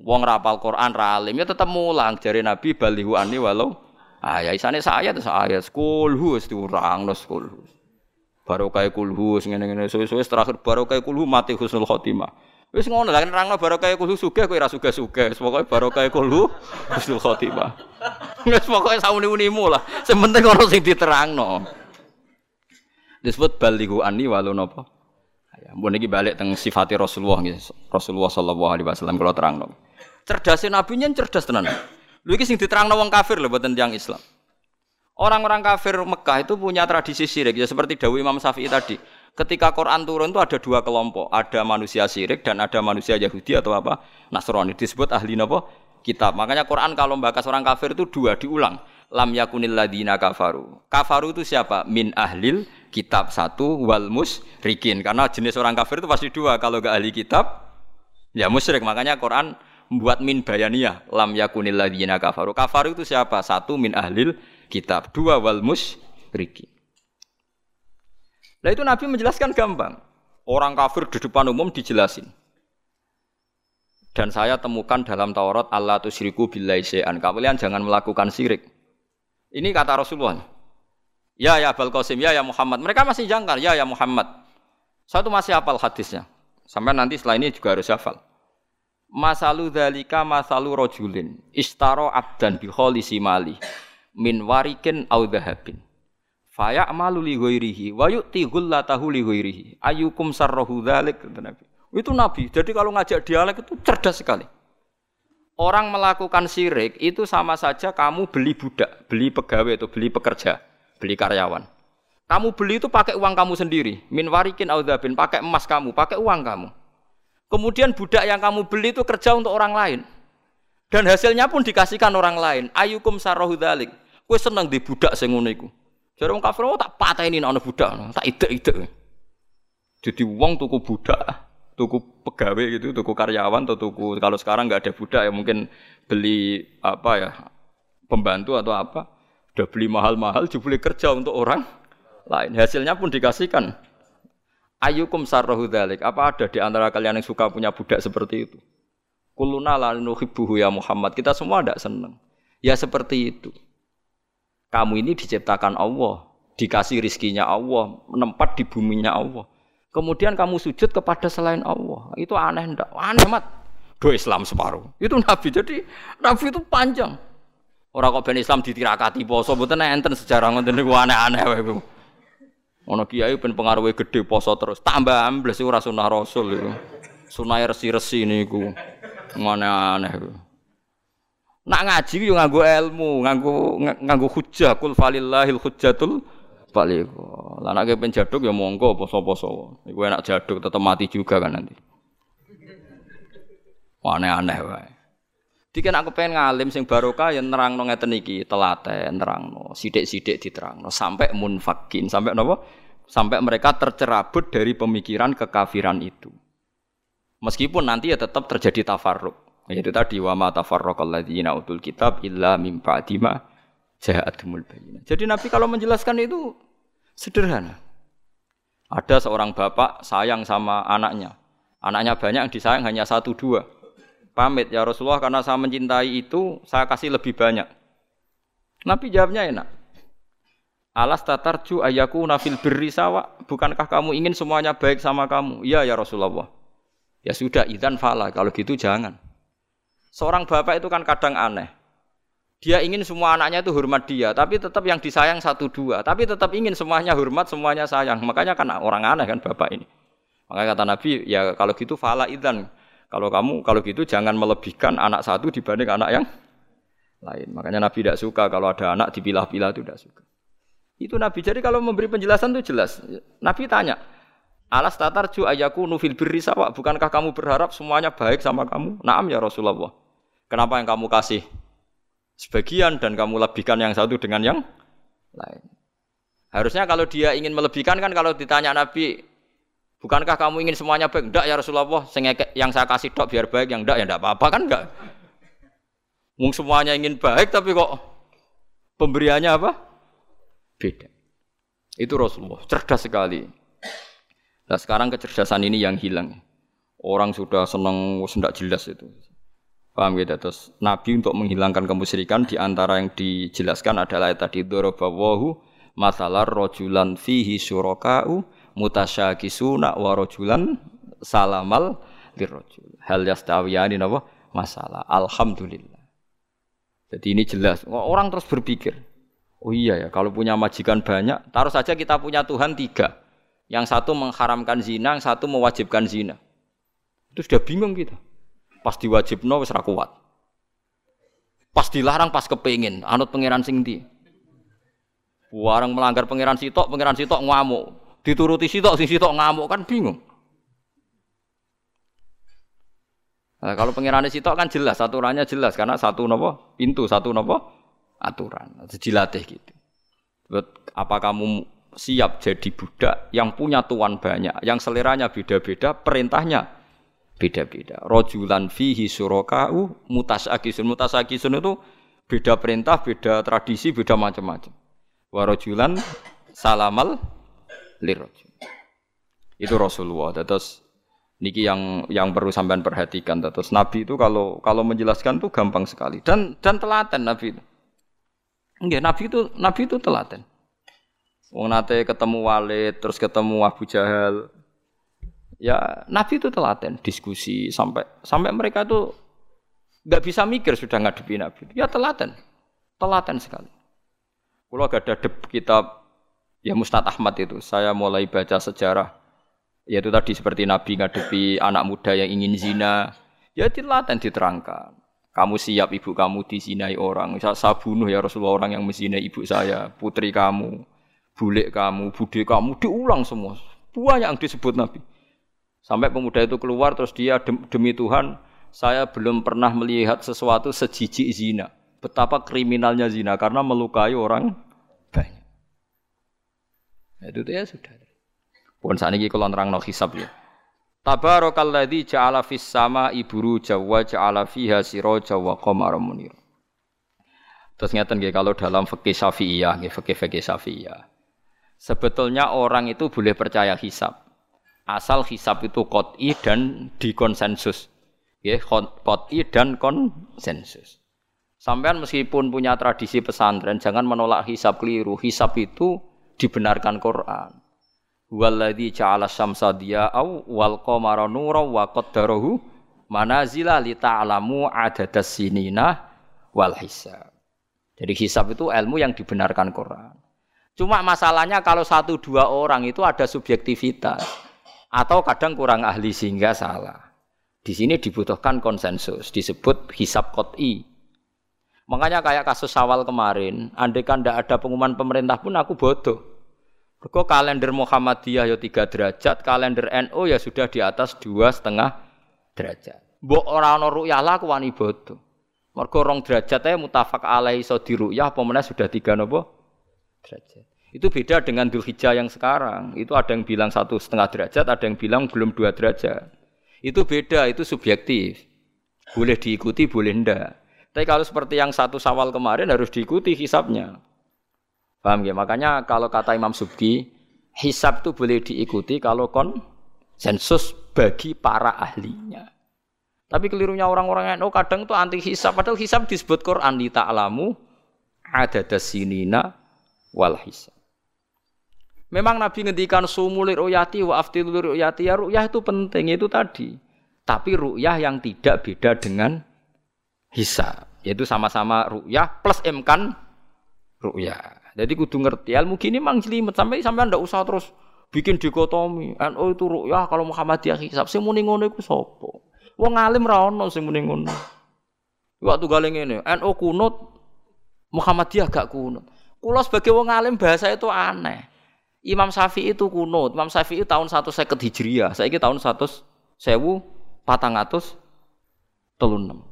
Wong rapal Quran ra alim ya tetep mulang jare Nabi balihu ani walau ya isane saya terus ayat kulhu wis diurang no kulhu barokah kulhu ngene-ngene suwe-suwe terakhir barokah kulhu mati husnul khotimah. Wis ngono lah nerangno barokah kulhu sugih kowe ora sugih-sugih. Pokoke barokah kulhu husnul khotimah. Wis pokoke sauni-unimu lah. Sing penting ono sing diterangno. Disebut balighu anni walau napa? Ya, mbon iki balik teng sifati Rasulullah nggih. Rasulullah sallallahu alaihi wasallam kula terangno. Cerdasnya nabi nyen cerdas tenan. Lho iki sing diterangno wong kafir lho boten tiyang Islam. Orang-orang kafir Mekah itu punya tradisi syirik ya seperti Dawi Imam Syafi'i tadi. Ketika Quran turun itu ada dua kelompok, ada manusia syirik dan ada manusia Yahudi atau apa Nasrani disebut ahli nopo kitab. Makanya Quran kalau membahas orang kafir itu dua diulang. Lam yakunil ladina kafaru. Kafaru itu siapa? Min ahlil kitab satu wal musrikin. Karena jenis orang kafir itu pasti dua. Kalau gak ahli kitab, ya musyrik. Makanya Quran membuat min bayaniyah. Lam yakunil ladina kafaru. Kafaru itu siapa? Satu min ahlil kitab. Dua wal musyriki. Nah itu Nabi menjelaskan gampang. Orang kafir di depan umum dijelasin. Dan saya temukan dalam Taurat Allah tusyriku billahi syai'an. Kalian jangan melakukan syirik. Ini kata Rasulullah. Ya ya Abul Qasim, ya ya Muhammad. Mereka masih jangkar, ya ya Muhammad. Saya itu masih hafal hadisnya. Sampai nanti setelah ini juga harus hafal. Masalu dalika masalu rojulin istaro abdan biholi simali min warikin au. Faya amalu li ghairihi wa yu'ti ghullatahu li ghairihi. Ayukum sarrahu dzalik Nabi. Itu Nabi. Jadi kalau ngajak dialek itu cerdas sekali. Orang melakukan syirik itu sama saja kamu beli budak, beli pegawai atau beli pekerja, beli karyawan. Kamu beli itu pakai uang kamu sendiri. Min warikin audabin, pakai emas kamu, pakai uang kamu. Kemudian budak yang kamu beli itu kerja untuk orang lain. Dan hasilnya pun dikasihkan orang lain. Ayukum sarrohu dalik. Kue seneng di budak sing iku. Jare wong kafir oh, tak pateni ana budak, tak ide-ide. Jadi uang tuku budak, tuku pegawai gitu, tuku karyawan atau tuku kalau sekarang nggak ada budak ya mungkin beli apa ya pembantu atau apa, udah beli mahal-mahal dibeli kerja untuk orang lain. Hasilnya pun dikasihkan. Ayukum sarrohu dalik. Apa ada di antara kalian yang suka punya budak seperti itu? Kuluna la nuhibbuhu ya Muhammad. Kita semua tidak senang. Ya seperti itu. Kamu ini diciptakan Allah, dikasih rizkinya Allah, menempat di buminya Allah. Kemudian kamu sujud kepada selain Allah. Itu aneh ndak? Aneh mat. Do Islam separuh. Itu Nabi. Jadi Nabi itu panjang. Orang kok ben Islam ditirakati poso mboten enten sejarah ngoten niku aneh-aneh wae iku. Ono kiai ben pengaruhe gede poso terus tambah ambles ora sunah Rasul itu. Sunah resi-resi niku. Aneh-aneh iku. Nak ngaji yo nganggo ilmu, nganggo nganggo hujjah kul falillahil hujjatul Balik kok. Lah nek kepen jaduk ya monggo poso-poso. Iku enak jaduk tetep mati juga kan nanti. Aneh-aneh wae. Diken aku pengen ngalim sing barokah ya nerangno ngeten iki, telaten nerangno, sithik-sithik diterangno sampai munfakin, sampai napa? Sampai mereka tercerabut dari pemikiran kekafiran itu. Meskipun nanti ya tetap terjadi tafarruq. Yaitu tadi wa ma tafarraqal ladzina utul kitab illa mim ba'di ma ja'atumul bayyinah. Jadi Nabi kalau menjelaskan itu sederhana. Ada seorang bapak sayang sama anaknya. Anaknya banyak yang disayang hanya satu dua pamit ya Rasulullah karena saya mencintai itu saya kasih lebih banyak. Nabi jawabnya enak. Alas tatarju ayaku nafil birri sawa. Bukankah kamu ingin semuanya baik sama kamu? Iya ya Rasulullah. Ya sudah, idan fala. Kalau gitu jangan. Seorang bapak itu kan kadang aneh. Dia ingin semua anaknya itu hormat dia, tapi tetap yang disayang satu dua. Tapi tetap ingin semuanya hormat, semuanya sayang. Makanya kan orang aneh kan bapak ini. Makanya kata Nabi, ya kalau gitu fala idan. Kalau kamu kalau gitu jangan melebihkan anak satu dibanding anak yang lain. Makanya Nabi tidak suka kalau ada anak dipilah-pilah itu tidak suka. Itu Nabi. Jadi kalau memberi penjelasan itu jelas. Nabi tanya, Alas tatar ju ayaku nufil birri. Bukankah kamu berharap semuanya baik sama kamu? Naam ya Rasulullah. Kenapa yang kamu kasih sebagian dan kamu lebihkan yang satu dengan yang lain? Harusnya kalau dia ingin melebihkan kan kalau ditanya Nabi, Bukankah kamu ingin semuanya baik? Enggak ya Rasulullah, yang saya kasih dok biar baik, yang enggak ya enggak apa-apa kan enggak. Mung semuanya ingin baik tapi kok pemberiannya apa? Beda. Itu Rasulullah, cerdas sekali. Nah sekarang kecerdasan ini yang hilang. Orang sudah senang, sudah jelas itu. Paham gitu? Terus Nabi untuk menghilangkan kemusyrikan di antara yang dijelaskan adalah tadi dorobawahu masalah rojulan fihi syuraka'u mutasyakisuna wa rajulan salamal lirrajul. Hal yastawiyani napa? Masalah. Alhamdulillah. Jadi ini jelas. Orang terus berpikir, oh iya ya, kalau punya majikan banyak, taruh saja kita punya Tuhan tiga. Yang satu mengharamkan zina, yang satu mewajibkan zina. Itu sudah bingung kita. Pas diwajibno wis kuat. Pas dilarang pas kepingin, anut pangeran sing ndi. Warang melanggar pangeran sitok, pangeran sitok ngamuk dituruti sitok sing sitok ngamuk kan bingung. Nah, kalau pengirannya sitok kan jelas, aturannya jelas karena satu nopo pintu, satu nopo aturan. Dilatih gitu. Apa kamu siap jadi budak yang punya tuan banyak, yang seleranya beda-beda, perintahnya beda-beda. Rojulan fihi surokau mutasakisun. Mutasakisun itu beda perintah, beda tradisi, beda macam-macam. Warojulan salamal lirrajul. Itu Rasulullah. Terus niki yang yang perlu sampean perhatikan. Terus Nabi itu kalau kalau menjelaskan tuh gampang sekali dan dan telaten Nabi itu. Enggak, Nabi itu Nabi itu telaten. Wong nate ketemu Walid, terus ketemu Abu Jahal. Ya, Nabi itu telaten diskusi sampai sampai mereka tuh nggak bisa mikir sudah ngadepi Nabi. Ya telaten. Telaten sekali. Kalau gak ada kitab Ya Mustad Ahmad itu. Saya mulai baca sejarah. Yaitu tadi seperti Nabi ngadepi anak muda yang ingin zina. Ya dilaten diterangkan. Kamu siap ibu kamu dizinai orang. Saya, saya bunuh ya Rasulullah orang yang menzinai ibu saya. Putri kamu. Bulik kamu. Bude kamu. Diulang semua. Banyak yang disebut Nabi. Sampai pemuda itu keluar terus dia demi Tuhan. Saya belum pernah melihat sesuatu sejijik zina. Betapa kriminalnya zina. Karena melukai orang itu ya sudah. Pun saat ini kalau nerang no hisab ya. Tabarakalladzi ja'ala fis sama iburu jawa ja'ala fiha siraja wa qamara munir. Terus ngeten kalau dalam fikih Syafi'iyah, nggih fikih-fikih Syafi'iyah. Sebetulnya orang itu boleh percaya hisab. Asal hisab itu qot'i dan dikonsensus. Nggih, qot'i dan konsensus. Sampean meskipun punya tradisi pesantren, jangan menolak hisab keliru. Hisab itu dibenarkan Quran. Walladzi ja'ala syamsa diya'au wal qamara nuran wa qaddarahu manazila li ta'lamu adadas sinina wal hisab. Jadi hisab itu ilmu yang dibenarkan Quran. Cuma masalahnya kalau satu dua orang itu ada subjektivitas atau kadang kurang ahli sehingga salah. Di sini dibutuhkan konsensus, disebut hisab kot'i. Makanya kayak kasus awal kemarin, andai kan tidak ada pengumuman pemerintah pun aku bodoh. Mergo kalender Muhammadiyah ya tiga derajat, kalender NU ya sudah di atas dua setengah derajat. Mbok ora ana ru'yah lah wani bodoh. Mergo rong derajat ae mutafak alaihi iso diruyah apa sudah tiga nopo derajat. Itu beda dengan Dzulhijjah yang sekarang. Itu ada yang bilang satu setengah derajat, ada yang bilang belum dua derajat. Itu beda, itu subjektif. Boleh diikuti, boleh ndak. Tapi kalau seperti yang satu sawal kemarin harus diikuti hisapnya. Paham ya? Makanya kalau kata Imam Subki, hisab itu boleh diikuti kalau konsensus bagi para ahlinya. Tapi kelirunya orang-orang yang oh, kadang itu anti hisab. Padahal hisab disebut Quran di ta'lamu ada dasinina wal hisab. Memang Nabi ngendikan sumulir uyati wa aftilur uyati ya ru'yah itu penting itu tadi. Tapi ru'yah yang tidak beda dengan hisab, yaitu sama-sama ru'yah plus emkan ru'yah. Jadi kudu ngerti ilmu gini mang jelimet sampai sampai ndak usah terus bikin dikotomi. NU itu rukyah kalau Muhammadiyah hisab sing muni ngono iku sapa? Wong alim ra ono sing muni ngono. Waktu galeng ini, NU kunut Muhammadiyah gak kunut. Kulo sebagai wong alim bahasa itu aneh. Imam Syafi'i itu kunut. Imam Syafi'i tahun 150 Hijriah. Saiki tahun 100 sewu patang atus telunem.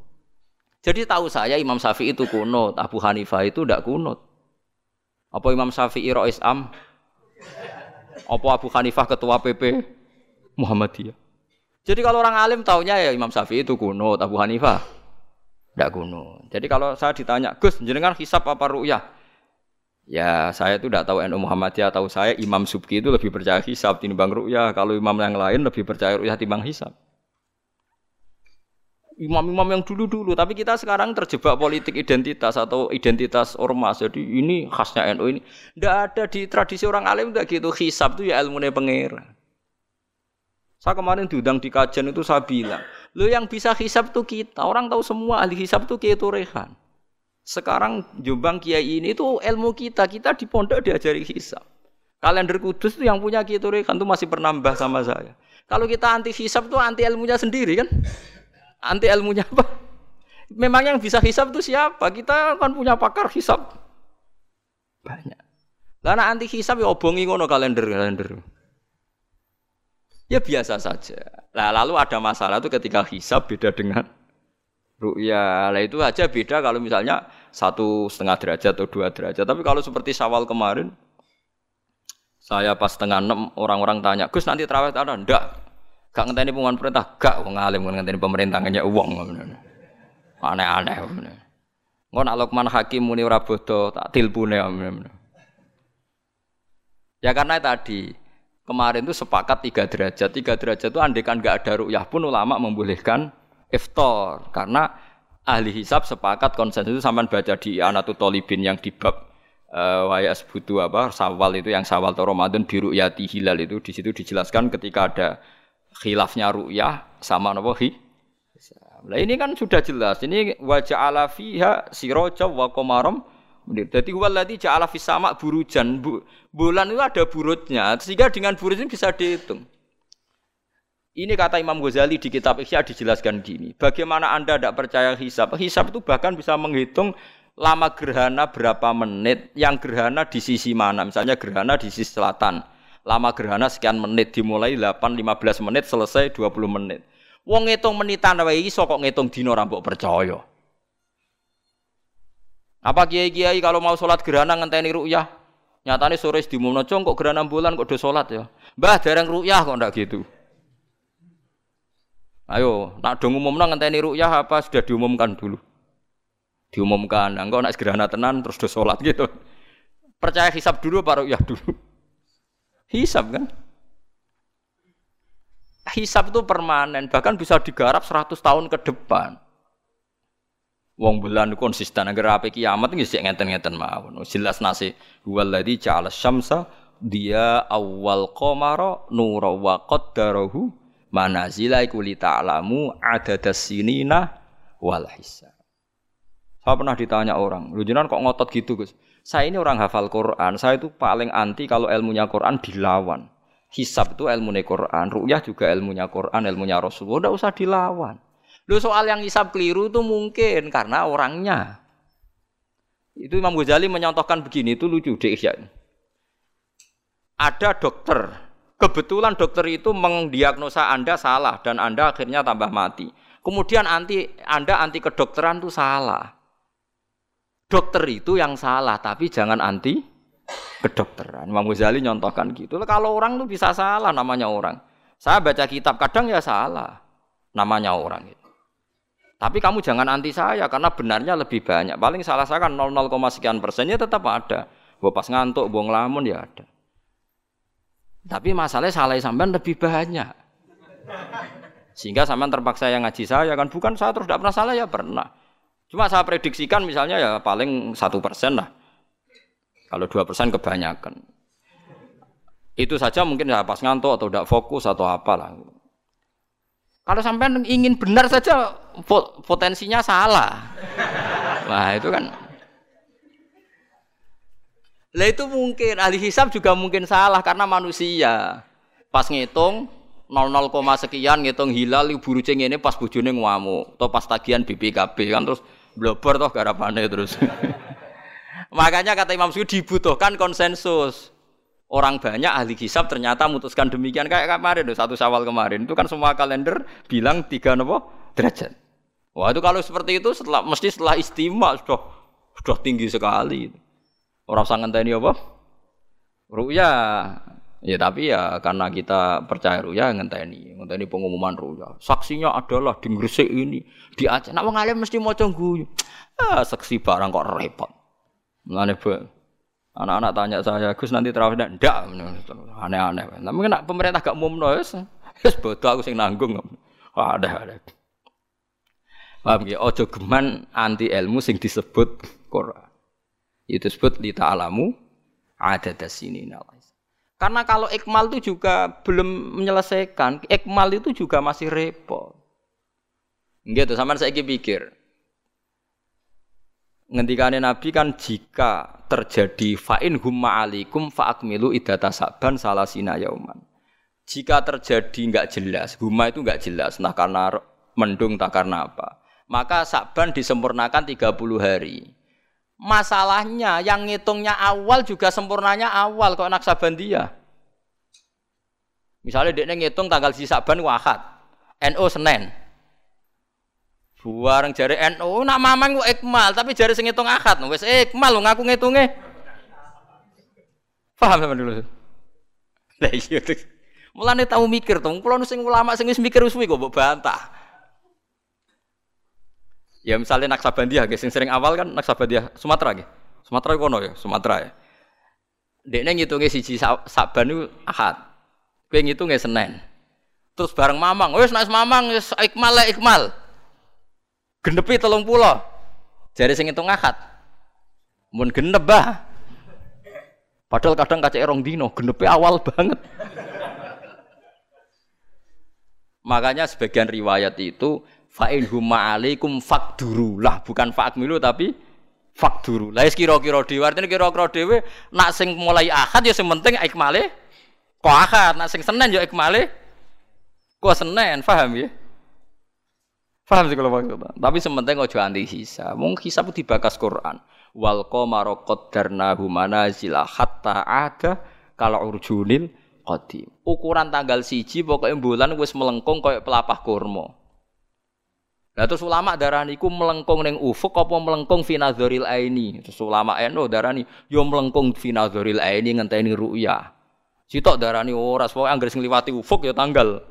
Jadi tahu saya Imam Syafi'i itu kunut, Abu Hanifah itu tidak kunut. Apa Imam Syafi'i Rois Am? Apa Abu Hanifah ketua PP Muhammadiyah? Jadi kalau orang alim taunya ya Imam Syafi'i itu kuno, Abu Hanifah tidak kuno. Jadi kalau saya ditanya, Gus, jenengan hisap apa ru'yah? Ya saya itu tidak tahu NU Muhammadiyah, tahu saya Imam Subki itu lebih percaya hisap timbang ru'yah. Kalau imam yang lain lebih percaya ru'yah timbang hisap imam-imam yang dulu-dulu, tapi kita sekarang terjebak politik identitas atau identitas ormas. Jadi ini khasnya NU ini. Tidak ada di tradisi orang alim tidak gitu. Hisab itu ya ilmu pengira. Saya kemarin diundang di kajian itu saya bilang, lo yang bisa hisab itu kita. Orang tahu semua ahli hisab itu Kiai Turehan. Sekarang Jombang Kiai ini itu ilmu kita. Kita di pondok diajari hisab. Kalender kudus itu yang punya Kiai Turehan itu masih pernambah sama saya. Kalau kita anti hisab itu anti ilmunya sendiri kan? Anti ilmunya apa? Memang yang bisa hisap itu siapa? Kita kan punya pakar hisap banyak. Karena anti hisap ya obongi ngono kalender kalender. Ya biasa saja. Nah, lalu ada masalah itu ketika hisap beda dengan ru'ya. Lah itu aja beda kalau misalnya satu setengah derajat atau dua derajat. Tapi kalau seperti sawal kemarin, saya pas setengah enam orang-orang tanya, Gus nanti terawih ada? Enggak. Gak ngenteni pengumuman perintah, gak wong alim ngenteni pemerintah ngenya uang. Aneh-aneh. Engko nak Lukman Hakim muni ora tak tilpune. Ya karena tadi kemarin itu sepakat tiga derajat. Tiga derajat itu andekan gak ada rukyah pun ulama membolehkan iftar karena ahli hisab sepakat konsensus itu sampai baca di Anatu Tolibin yang di bab uh, wayas butuh apa sawal itu yang sawal atau Ramadan di ru'yati hilal itu di situ dijelaskan ketika ada khilafnya ru'yah sama napa hi. Nah ini kan sudah jelas. Ini wa ja'ala fiha siraja wa qamaram. Jadi waladhi ja'ala fis sama burujan. Bu, bulan itu ada burutnya. Sehingga dengan burut ini bisa dihitung. Ini kata Imam Ghazali di kitab Ihya dijelaskan gini. Bagaimana Anda tidak percaya hisab? Hisab itu bahkan bisa menghitung lama gerhana berapa menit, yang gerhana di sisi mana. Misalnya gerhana di sisi selatan Lama gerhana sekian menit dimulai 8 15 menit selesai 20 menit. Wong ngitung menitan wae iso kok ngitung dina ora percaya. Apa kiai-kiai kalau mau sholat gerhana ngenteni ru'yah? Nyatane sore diumumno cong kok gerhana bulan kok do sholat ya. Mbah dereng ru'yah kok ndak gitu. Ayo, nak do ngumumno ngenteni ru'yah apa sudah diumumkan dulu? Diumumkan, engko nak gerhana tenan terus do sholat gitu. Percaya hisab dulu apa ru'yah dulu? Hisab kan? Hisab itu permanen, bahkan bisa digarap 100 tahun ke depan. Wong bulan konsisten agar apa kiamat nggih sik ngeten-ngeten mawon. Jelas nasi waladhi ja'ala syamsa dia awal qamara nura wa manazila iku li ta'lamu adadas sinina wal hisab. Saya pernah ditanya orang, lu kok ngotot gitu, Gus? Saya ini orang hafal Quran, saya itu paling anti kalau ilmunya Quran dilawan. Hisab itu ilmunya Quran, ru'yah juga ilmunya Quran, ilmunya Rasulullah, tidak usah dilawan. Lu soal yang hisab keliru itu mungkin karena orangnya. Itu Imam Ghazali menyontohkan begini, itu lucu deh ya. ada dokter. Kebetulan dokter itu mendiagnosa Anda salah dan Anda akhirnya tambah mati. Kemudian anti Anda anti kedokteran itu salah. Dokter itu yang salah, tapi jangan anti kedokteran. Imam Ghazali nyontohkan gitu. Kalau orang tuh bisa salah namanya orang. Saya baca kitab kadang ya salah namanya orang itu. Tapi kamu jangan anti saya karena benarnya lebih banyak. Paling salah saya kan 0, sekian persennya tetap ada. Gue pas ngantuk, gue ngelamun ya ada. Tapi masalahnya salah sampean lebih banyak. Sehingga sampean terpaksa yang ngaji saya kan bukan saya terus tidak pernah salah ya pernah. Cuma saya prediksikan misalnya ya paling satu persen lah. Kalau dua persen kebanyakan. Itu saja mungkin ya pas ngantuk atau tidak fokus atau apalah. Kalau sampai ingin benar saja potensinya salah. Nah, itu kan lah itu mungkin ahli hisab juga mungkin salah karena manusia. Pas ngitung 00, sekian ngitung hilal buru ceng ini pas bojone ngamuk atau pas tagihan BPKB kan terus blober toh garapane terus. Makanya kata Imam Suyuti dibutuhkan konsensus orang banyak ahli hisab ternyata memutuskan demikian kayak kemarin satu sawal kemarin itu kan semua kalender bilang tiga nopo derajat. Wah itu kalau seperti itu setelah mesti setelah istimewa sudah sudah tinggi sekali. Orang sangat tadi apa? Ruya. Ya tapi ya karena kita percaya ruya ngenteni, ngenteni pengumuman ruya. Saksinya adalah di Gresik ini, di Aceh. Nak wong mesti maca guyu. Ah, saksi barang kok repot. Mulane Anak-anak tanya saya, Gus nanti terawih ndak? Aneh-aneh. Tapi kena pemerintah gak umumno wis. Wis bodoh aku sing nanggung. Ada ada. Paham ya? Ojo geman anti ilmu sing disebut Quran. Itu disebut li ta'alamu ada sini Karena kalau ikmal itu juga belum menyelesaikan, ikmal itu juga masih repot. Gitu, sama saya pikir. Ngendikane Nabi kan jika terjadi fa'in humma alikum fa'akmilu idata saban salasina yauman. Jika terjadi nggak jelas, humma itu nggak jelas, nah karena mendung tak karena apa. Maka saban disempurnakan 30 hari. Masalahnya yang ngitungnya awal juga sempurnanya awal kok anak saban dia. Misalnya dia ngitung tanggal si saban wahad, NO Senin. Buareng jari NU nak mamang ku ikmal, tapi jari sing ngitung akad wis ikmal ngaku ngitunge. Paham sampean dulu? Lah iya. Mulane tau mikir to, kula sing ulama sing mikir wis mbok bantah. Ya misalnya Naksabandia, guys, yang sering awal kan Naksabandia Sumatera, gitu. Sumatera kono ya, Sumatera ya. Dekne ngitungnya siji Saban itu Ahad. Kowe ngitungnya Senin. Terus bareng Mamang, wis nek Mamang wis ikmal lah ikmal genepi telung pulau jadi sing itu ngakat mun genep bah padahal kadang kaca erong dino genepi awal banget makanya sebagian riwayat itu fa'in huma alaikum fakduru lah bukan fa'akmilu tapi fakduru lah kira-kira dewe artinya kira-kira dewe nak sing mulai akad ya sing penting ikmale kok akad nak sing senen ya ikmale kok senen paham ya Paham sih kalau maksudnya. Tapi sementing ojo anti hisab. Mung hisab dibakas Quran. Wal qamara qaddarnahu manazila hatta ada kalau urjunil qadim. Ukuran tanggal siji pokoknya bulan wis melengkung kayak pelapah kurma. Nah terus ulama darani ku melengkung neng ufuk apa melengkung finadzoril aini. Terus ulama eno darani yo melengkung finadzoril aini ngenteni ru'ya. Sitok darani ora pokoke anggere ngliwati ufuk ya tanggal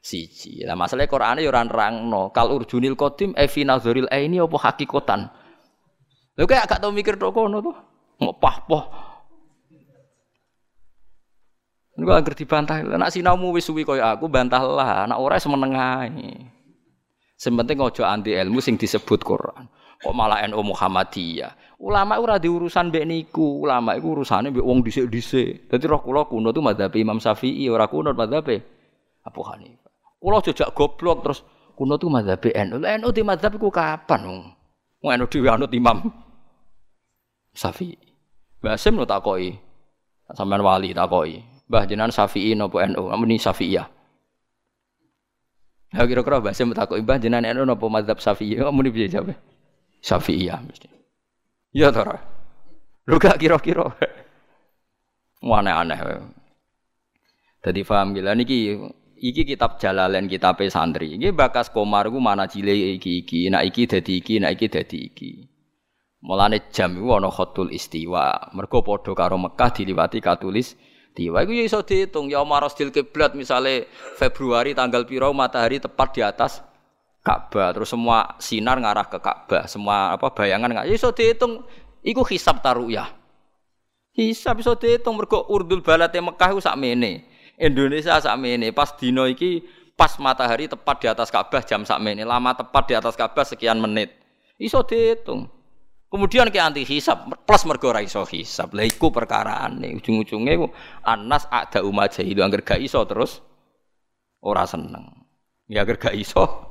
siji. Lah masalah Qur'ane ya ora nerangno. Kal urjunil qadim e fi nazaril aini apa hakikatan. Lha kayak gak tau mikir tok kono to. Ngopah-poh. Niku anggere dibantah. Nek sinaumu wis suwi kaya aku bantahlah. Nek ora semeneng ae. Sementing ojo anti ilmu sing disebut Quran. Kok malah NU Muhammadiyah. Ulama ora diurusan mbek niku. Ulama iku urusane mbek wong dhisik-dhisik. Dadi roh kula kuno tuh madzhab Imam Syafi'i ora kuno madzhab Abu Hanifah. Kulo jejak goblok terus kuno tuh mazhab NU. NU di mazhab ku kapan? Wong NU dhewe anut Imam Syafi'i. Mbah Sim lo takoki. Sampean wali takoki. Mbah jenengan Syafi'i napa NU? Amuni Syafi'iyah. Ya kira-kira Mbah Sim takoki Mbah jenengan NU napa mazhab Syafi'i? Amuni piye jawabe? Syafi'iyah mesti. Ya to Lu gak kira-kira. Aneh-aneh. Jadi paham gila niki iki kitab Jalalain kitab santri. Iki bakas komar ku mana cile iki iki, nak iki dadi iki, nak iki dadi iki. Mulane jam iku ana khatul istiwa. Mergo padha karo Mekah diliwati katulis istiwa. Iku ya iso diitung ya marasdil kiblat misale Februari tanggal piro matahari tepat di atas Ka'bah terus semua sinar ngarah ke Ka'bah, semua apa bayangan nggak ya iso diitung iku hisab taruyah. Hisab iso diitung mergo urdul balate Mekah iku sakmene. Indonesia sakmene pas dino iki pas matahari tepat di atas Ka'bah jam sakmene, lama tepat di atas Ka'bah sekian menit. Iso diitung. Kemudian ke anti hisab plus mergo ra iso hisab. Lah iku perkarane ujung-ujunge anas ada umat jahilu angger gak iso terus ora seneng. Ya angger gak iso.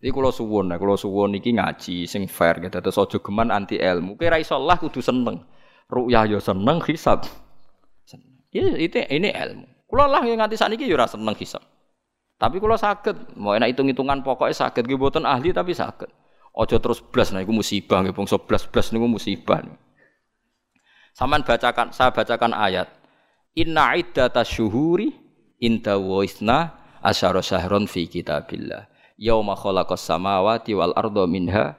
Iki kula suwun, nah kula suwun iki ngaji sing fair gitu. Terus aja geman anti ilmu. Kira iso lah kudu seneng. Ru'yah yo ya seneng, hisab. Seneng. Ya itu ini ilmu. Kula lah yang nganti sakniki yo ya ora seneng hisab. Tapi kula saged, mau enak hitung-hitungan pokoknya nggih mboten ahli tapi saged. Ojo terus blas nah iku musibah nggih bangsa blas-blas niku musibah. Saman bacakan saya bacakan ayat. Inna iddata syuhuri inda waisna asyara syahron fi kitabillah. Yauma khalaqas samawati wal arda minha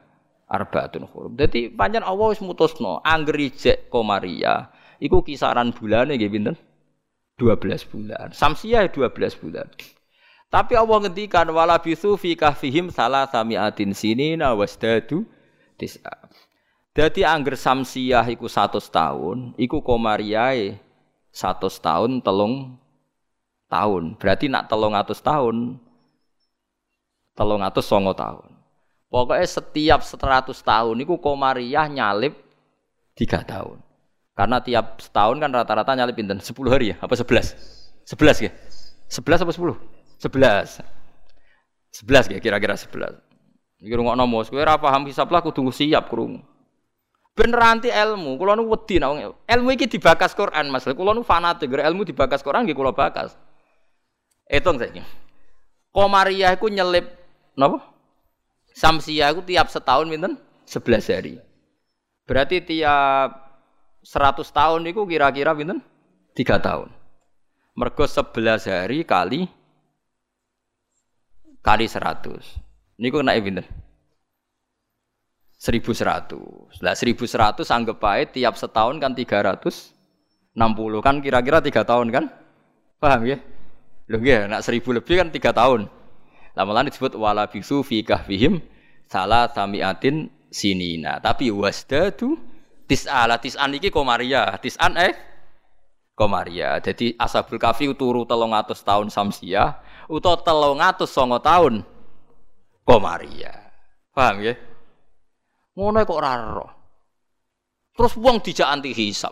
arbaatun hurum. Dadi pancen Allah wis mutusno angger ijek komaria iku kisaran bulane nggih pinten? 12 bulan. Samsiah 12 bulan. Tapi Allah ngendikan wala bisu fi kahfihim salah samiatin sinina wasdadu tis'a. Dadi angger samsiah iku 100 tahun, iku komariae 100 tahun telung tahun. Berarti nak telung atus tahun telung atus songo tahun. Pokoknya setiap 100 tahun iku komariah nyalip 3 tahun. Karena tiap setahun kan rata-rata nyalip pinten? 10 hari ya? Apa 11? 11 ya? 11 apa 10? Sebelas. Sebelas ya kira-kira sebelas. Iki rungokno mos, kowe ora paham hisab lah kudu siap krungu. Bener anti ilmu, kula nu wedi nek ilmu iki dibakas Quran Mas. Kula nu fanatik ilmu dibakas Quran nggih kula bakas. Etung saiki. Komariah iku nyelip napa? Samsia iku tiap setahun pinten? 11 hari. Berarti tiap 100 tahun itu kira-kira pinten? 3 tahun. Mergo 11 hari kali kali 100. Niku kena pinten? 1100. Lah 1100 anggap baik tiap setahun kan 360 kan kira-kira 3 tahun kan? Paham ya? Lho nggih, nak 1000 lebih kan 3 tahun. Lah malah disebut wala bisu fi kahfihim salah samiatin sinina. Tapi wasdadu tis'ala tis'an iki komaria. Tis'an eh komaria. Jadi ashabul kafi turu 300 tahun samsia utawa telung atus songo tahun komaria. Paham ya? Ngono kok raro. Terus wong dijak anti hisap.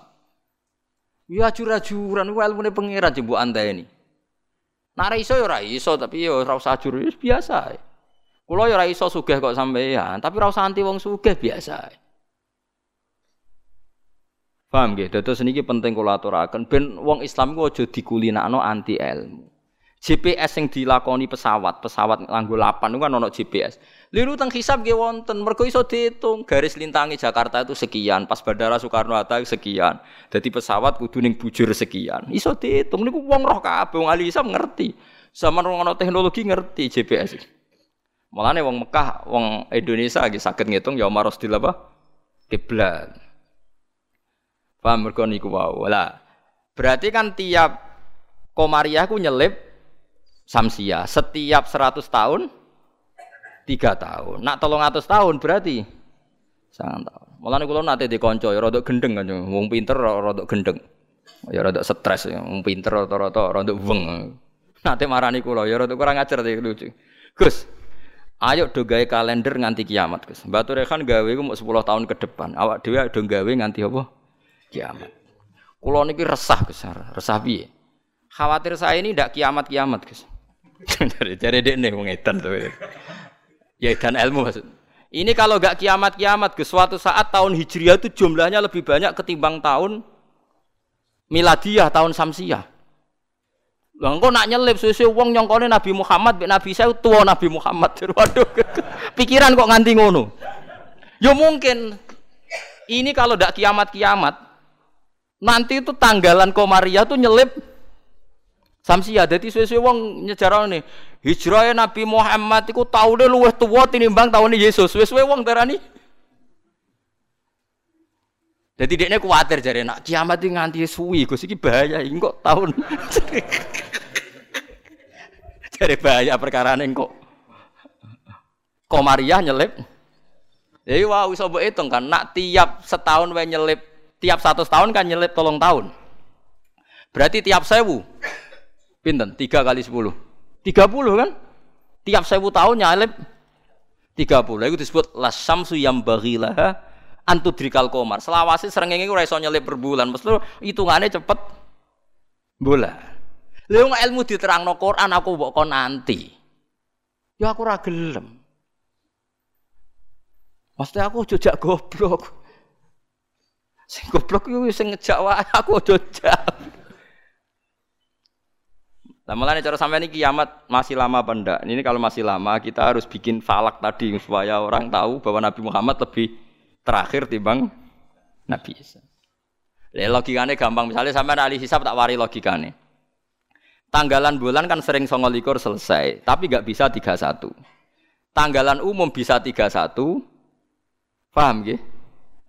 Ya ajur-ajuran ku ilmune pangeran jembu ini. Nara iso ya ora iso tapi ya ora usah ajur biasa. Kulo ya ora iso sugih kok sampeyan, tapi ora usah anti wong sugih biasa. Paham nggih? Dados niki penting kula aturaken ben wong Islam ku aja dikulinakno anti ilmu. GPS yang dilakoni pesawat, pesawat nganggo lapan itu kan ono GPS. Liru teng hisab nggih wonten, mergo iso diitung garis lintangi Jakarta itu sekian, pas Bandara Soekarno Hatta sekian. Jadi pesawat kudu ning bujur sekian. Iso diitung niku wong roh kabeh, wong ahli hisab ngerti. Sama ono teknologi ngerti GPS. Mulane wong Mekah, wong Indonesia lagi sakit ngitung ya maros di apa? Kiblat. Paham mergo niku wae. Lah, berarti kan tiap komariah ku nyelip samsia. Setiap 100 tahun tiga tahun. Nak tolong atas tahun berarti? Sangat tahun malah kalau nanti dikonco ya rodok gendeng kan wong pinter rodok gendeng. Ya rodok stres ya. Wong pinter rata-rata rodok weng. Nanti marani kulo ya rodok kurang ajar sih lucu. Gus ayo do kalender nganti kiamat Gus. Batu Rehan gawe ku mau 10 tahun ke depan. Awak dhewe do gawe nganti apa? Kiamat. Kulo niki resah Gus resah piye? Khawatir saya ini ndak kiamat-kiamat Gus Cari dek nih mengedan tuh. Ya dan ilmu maksud. Ini kalau gak kiamat-kiamat ke suatu saat tahun Hijriah itu jumlahnya lebih banyak ketimbang tahun miladiah tahun Samsiah. Lah engko nak nyelip suwe wong nyongkone Nabi Muhammad mek Nabi saya tua Nabi Muhammad. Waduh. Pikiran kok nganti ngono. Ya mungkin ini kalau ndak kiamat-kiamat Nanti itu tanggalan Komariah tuh nyelip Samsia. Jadi suwe-suwe wong nyejarane hijrah Nabi Muhammad iku taune luwih tuwa tinimbang taune Yesus. Suwe-suwe wong darani jadi dia khawatir jadi nak kiamat ini nganti suwi, gue sih bahaya, ini kok tahun. jadi bahaya perkara ini kok. Komariah nyelip. Jadi wah bisa hitung kan, nak tiap setahun wae nyelip, tiap satu tahun kan nyelip tolong tahun. Berarti tiap sewu, pinten? Tiga kali sepuluh, tiga puluh kan? Tiap sewu tahun nyelip tiga puluh. Itu disebut lasamsu yang bagilah antudrikal komar. Selawasi srengenge ora iso nyelip per bulan. Mesti hitungane cepet bulan. Lha ilmu diterangno Quran aku mbok kon nanti. Ya aku ora gelem. Mesti aku jojak goblok. Sing goblok yo sing ngejak wae aku jojak. Nah, malah cara sampai ini kiamat masih lama apa enggak? Ini kalau masih lama kita harus bikin falak tadi supaya orang tahu bahwa Nabi Muhammad lebih terakhir timbang Nabi Isa. Le logikane gampang misalnya sampai ahli hisab tak wari logikane. Tanggalan bulan kan sering songo likur selesai, tapi nggak bisa 31. Tanggalan umum bisa 31. Paham gak?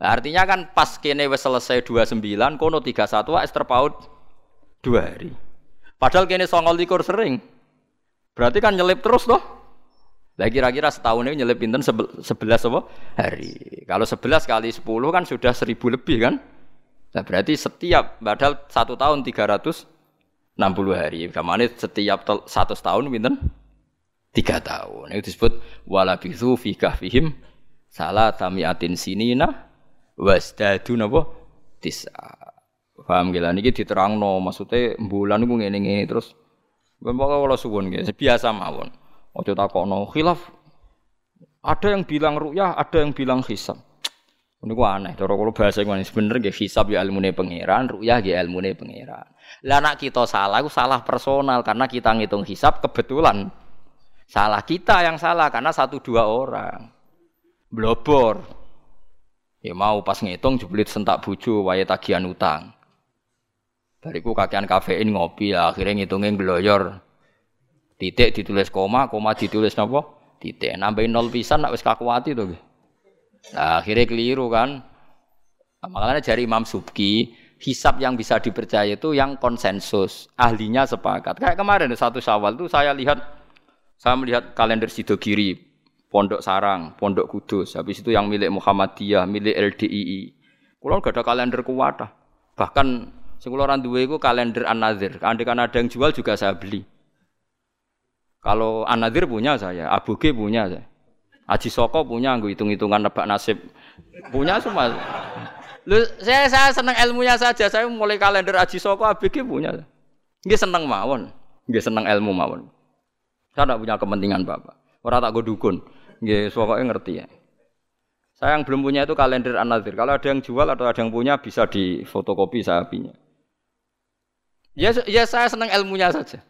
Nah, artinya kan pas kene wis selesai 29, kono 31 wis terpaut 2 hari. Padahal kene songo likur sering. Berarti kan nyelip terus loh. Lah kira-kira setahun ini nyelip pinten sebelas apa? hari. Kalau sebelas kali sepuluh kan sudah seribu lebih kan? Nah berarti setiap padahal satu tahun tiga ratus enam puluh hari. Kamane setiap satu tahun pinten? Tiga tahun. Itu disebut walabithu fi kahfihim salah tamiatin sinina wasdadu napa? Tisa. Paham gila niki diterangno maksudnya bulan niku ngene-ngene terus Bapak kalau suwun nggih biasa mawon. Ojo takokno khilaf. Ada yang bilang ru'yah, ada yang bilang hisab. Ini gua aneh, cara kalau bahasa gua bener gak hisab ya ilmune pangeran, ru'yah ya ilmune pangeran. Lah nak kita salah, itu salah personal karena kita ngitung hisab kebetulan. Salah kita yang salah karena satu dua orang. Blobor. Ya mau pas ngitung jeblit sentak buju wae tagihan utang. Bariku kakean kafein ngopi akhirnya ngitungin gloyor. Titik ditulis koma, koma ditulis napa? Titik. Nambahin nol pisan nak wis kakuati to Nah, akhirnya keliru kan. Nah, makanya dari Imam Subki, hisap yang bisa dipercaya itu yang konsensus, ahlinya sepakat. Kayak kemarin satu Syawal itu saya lihat saya melihat kalender Sidogiri, Pondok Sarang, Pondok Kudus, habis itu yang milik Muhammadiyah, milik LDII. Kulo gak ada kalender kuwata. Bahkan sing kula duwe iku kalender An-Nadzir. Andai kan ada yang jual juga saya beli. Kalau Anadir punya saya, Abu G punya saya. Aji Soko punya, gue hitung-hitungan nebak nasib. Punya semua. Lu, saya, saya senang ilmunya saja. Saya mulai kalender Aji Soko, Abu G punya. Dia senang mawon. Dia senang ilmu mawon. Saya tidak punya kepentingan bapak. Orang tak gue dukun. Dia pokoknya ngerti ya. Saya yang belum punya itu kalender Anadir. Kalau ada yang jual atau ada yang punya bisa di fotokopi saya punya. Ya, ya saya senang ilmunya saja.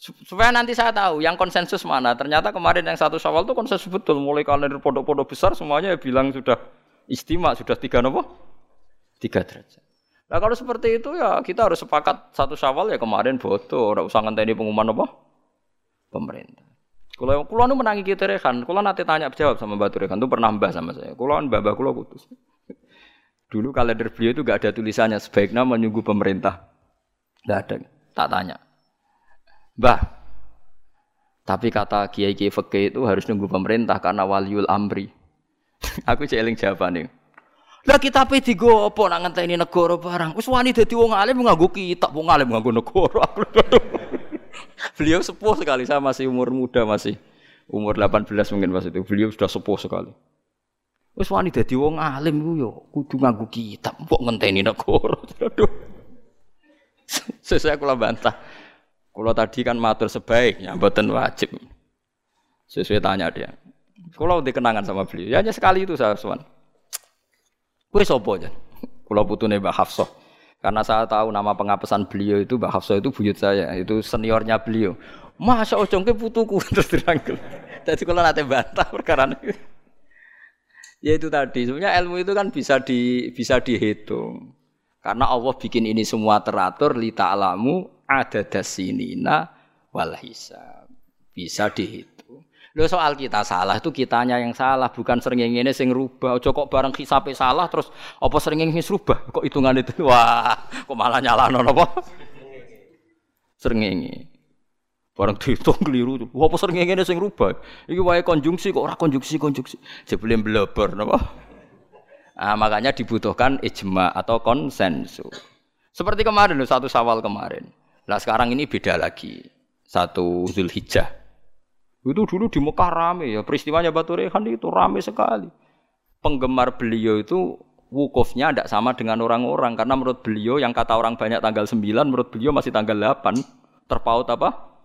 Supaya nanti saya tahu yang konsensus mana. Ternyata kemarin yang satu Syawal itu konsensus betul. Mulai kalender pondok-pondok besar semuanya bilang sudah istimewa, sudah tiga nopo? Tiga derajat. Nah kalau seperti itu ya kita harus sepakat satu Syawal ya kemarin foto, ora usah ngenteni pengumuman apa? Pemerintah. Kalau kulo nu menangi kita rekan, kulo nanti tanya jawab sama Batu Rekan itu pernah mbah sama saya. Kulo mbah mbah kulo kutus. Dulu kalender beliau itu gak ada tulisannya sebaiknya menunggu pemerintah. Gak ada. Tak tanya. Bah, tapi kata kiai kiai fakih itu harus nunggu pemerintah karena waliul amri. Aku celing jawabannya. Lah kita pe digo apa nak ngenteni negara barang. Wis wani dadi wong alim nganggo kitab, wong alim nganggo negara. Beliau sepuh sekali, saya masih umur muda masih umur 18 mungkin pas itu. Beliau sudah sepuh sekali. Wis wani dadi wong alim ku yo kudu nganggo kitab, kok ngenteni negara. Aduh. Sesuai kula bantah. Kalau tadi kan matur sebaiknya, buatan wajib. Sesuai tanya dia. Kalau dikenangan sama beliau, ya hanya sekali itu saya suan. Kue sopo aja. Kalau putune Mbak Hafsah. Karena saya tahu nama pengapesan beliau itu Mbak Hafsah itu buyut saya, itu seniornya beliau. Masa ojongke putuku terus dirangkul. Jadi kalau nanti bantah perkara ini. Ya itu tadi, sebenarnya ilmu itu kan bisa di bisa dihitung. Karena Allah bikin ini semua teratur li ta'lamu ada dasinina wal hisab. Bisa dihitung. Lo soal kita salah itu kitanya yang salah, bukan sering ini sing rubah. Ojo kok bareng hisabe salah terus apa sering ini rubah? Kok hitungan itu? Wah, kok malah nyalano apa? Sering ini. Barang dihitung keliru. Wah, apa sering ini sing rubah? Iki wae konjungsi kok ora konjungsi konjungsi. Jebule bleber napa? Nah, makanya dibutuhkan ijma atau konsensus. Seperti kemarin satu sawal kemarin. Nah sekarang ini beda lagi. Satu Zulhijjah. Itu dulu di Mekah rame ya. Peristiwanya Batu Rehan itu rame sekali. Penggemar beliau itu wukufnya tidak sama dengan orang-orang. Karena menurut beliau yang kata orang banyak tanggal 9, menurut beliau masih tanggal 8. Terpaut apa?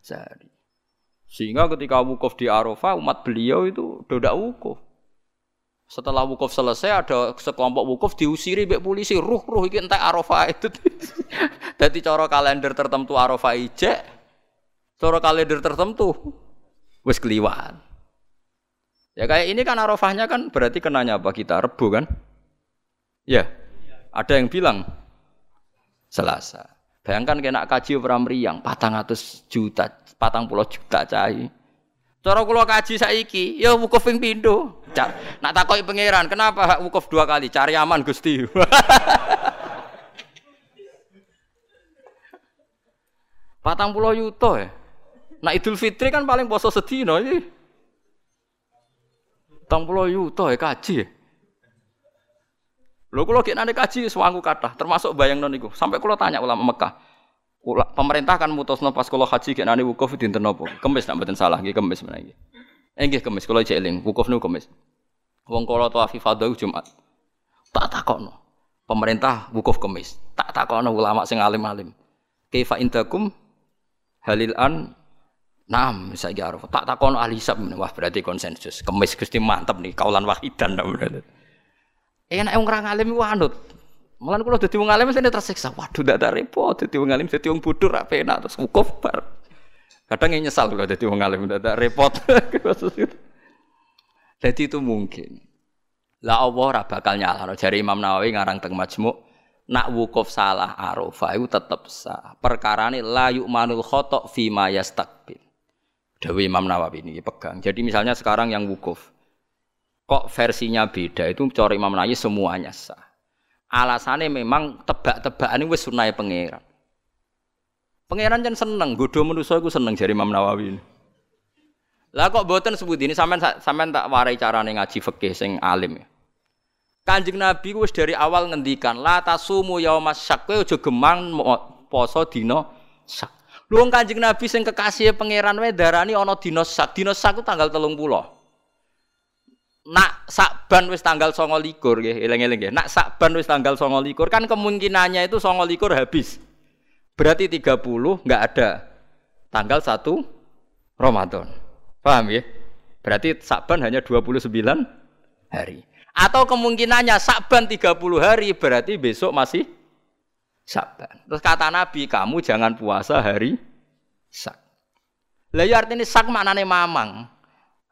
Sehari. Sehingga ketika wukuf di Arafah, umat beliau itu tidak wukuf. Setelah wukuf selesai ada sekelompok wukuf diusiri mbek polisi, ruh ruh iki entek Arafah itu. Dadi cara kalender tertentu Arafah ijek, cara kalender tertentu wis keliwan. Ya kayak ini kan Arafahnya kan berarti kenanya apa kita Rebu kan? Ya. Ada yang bilang Selasa. Bayangkan kena kaji meriang, patang atus juta, patang puluh juta cai. Cara kula kaji saiki, ya wukuf ping pindho. Nak takoki pangeran, kenapa wukuf dua kali? Cari aman Gusti. Patang pulau yuto ya. Nah Idul Fitri kan paling poso sedino iki. Patang pulau yuto ya kaji. Lho kula nane kaji sewangu kata, termasuk bayang non iku. Sampai kula tanya ulama Mekah, pemerintah kan mutusno pas kula haji gek nani wukuf dinten napa? Kemis nak mboten salah nggih kemis menawa nggih. Eh nggih kemis kula eling wukuf niku kemis. Wong kala tawaf ifadah Jumat. Tak takokno. Pemerintah wukuf kemis. Tak takokno ulama sing alim-alim. Kaifa indakum halil an Nam, saya araf. Tak takon ahli hisab, wah berarti konsensus. Kemis Gusti mantep nih, kaulan wahidan berarti. Enak wong alim iku anut. Malah kalau dadi wong alim mesti tersiksa. Waduh ndak repot dadi wong alim dadi wong bodoh ra penak terus wukuf bar. Kadang nyesal kalau dadi wong alim ndak repot. Jadi itu mungkin. Lah Allah ora bakal nyalahno jari Imam Nawawi ngarang teng Majmu' nak wukuf salah Arafah itu tetep sah. Perkarane la yu'manul khata' fi ma yastaqbil. Dewi Imam Nawawi ini pegang. Jadi misalnya sekarang yang wukuf kok versinya beda itu cara Imam Nawawi semuanya sah. Alasannya memang tebak-tebakan wis sunai pangeran. Pangeran jan seneng, godho manusa iku seneng jari Imam Nawawi. Lah kok boten sebut ini sampean sampean tak warai carane ngaji fikih sing alim ya. Kanjeng Nabi wis dari awal ngendikan la tasumu yaumas syak kowe aja gemang poso dina syak. Lu Kanjeng Nabi sing kekasih pangeran wae darani ana dina syak. Dina syak ku tanggal 30 nak sakban wis tanggal songo likur ya, eleng-eleng ya. Nak sakban wis tanggal songo likur kan kemungkinannya itu songo likur habis. Berarti 30 nggak ada tanggal 1 Ramadan. Paham ya? Berarti sakban hanya 29 hari. Atau kemungkinannya sakban 30 hari berarti besok masih sakban. Terus kata Nabi, kamu jangan puasa hari sak. Lah ya artinya sak maknane mamang.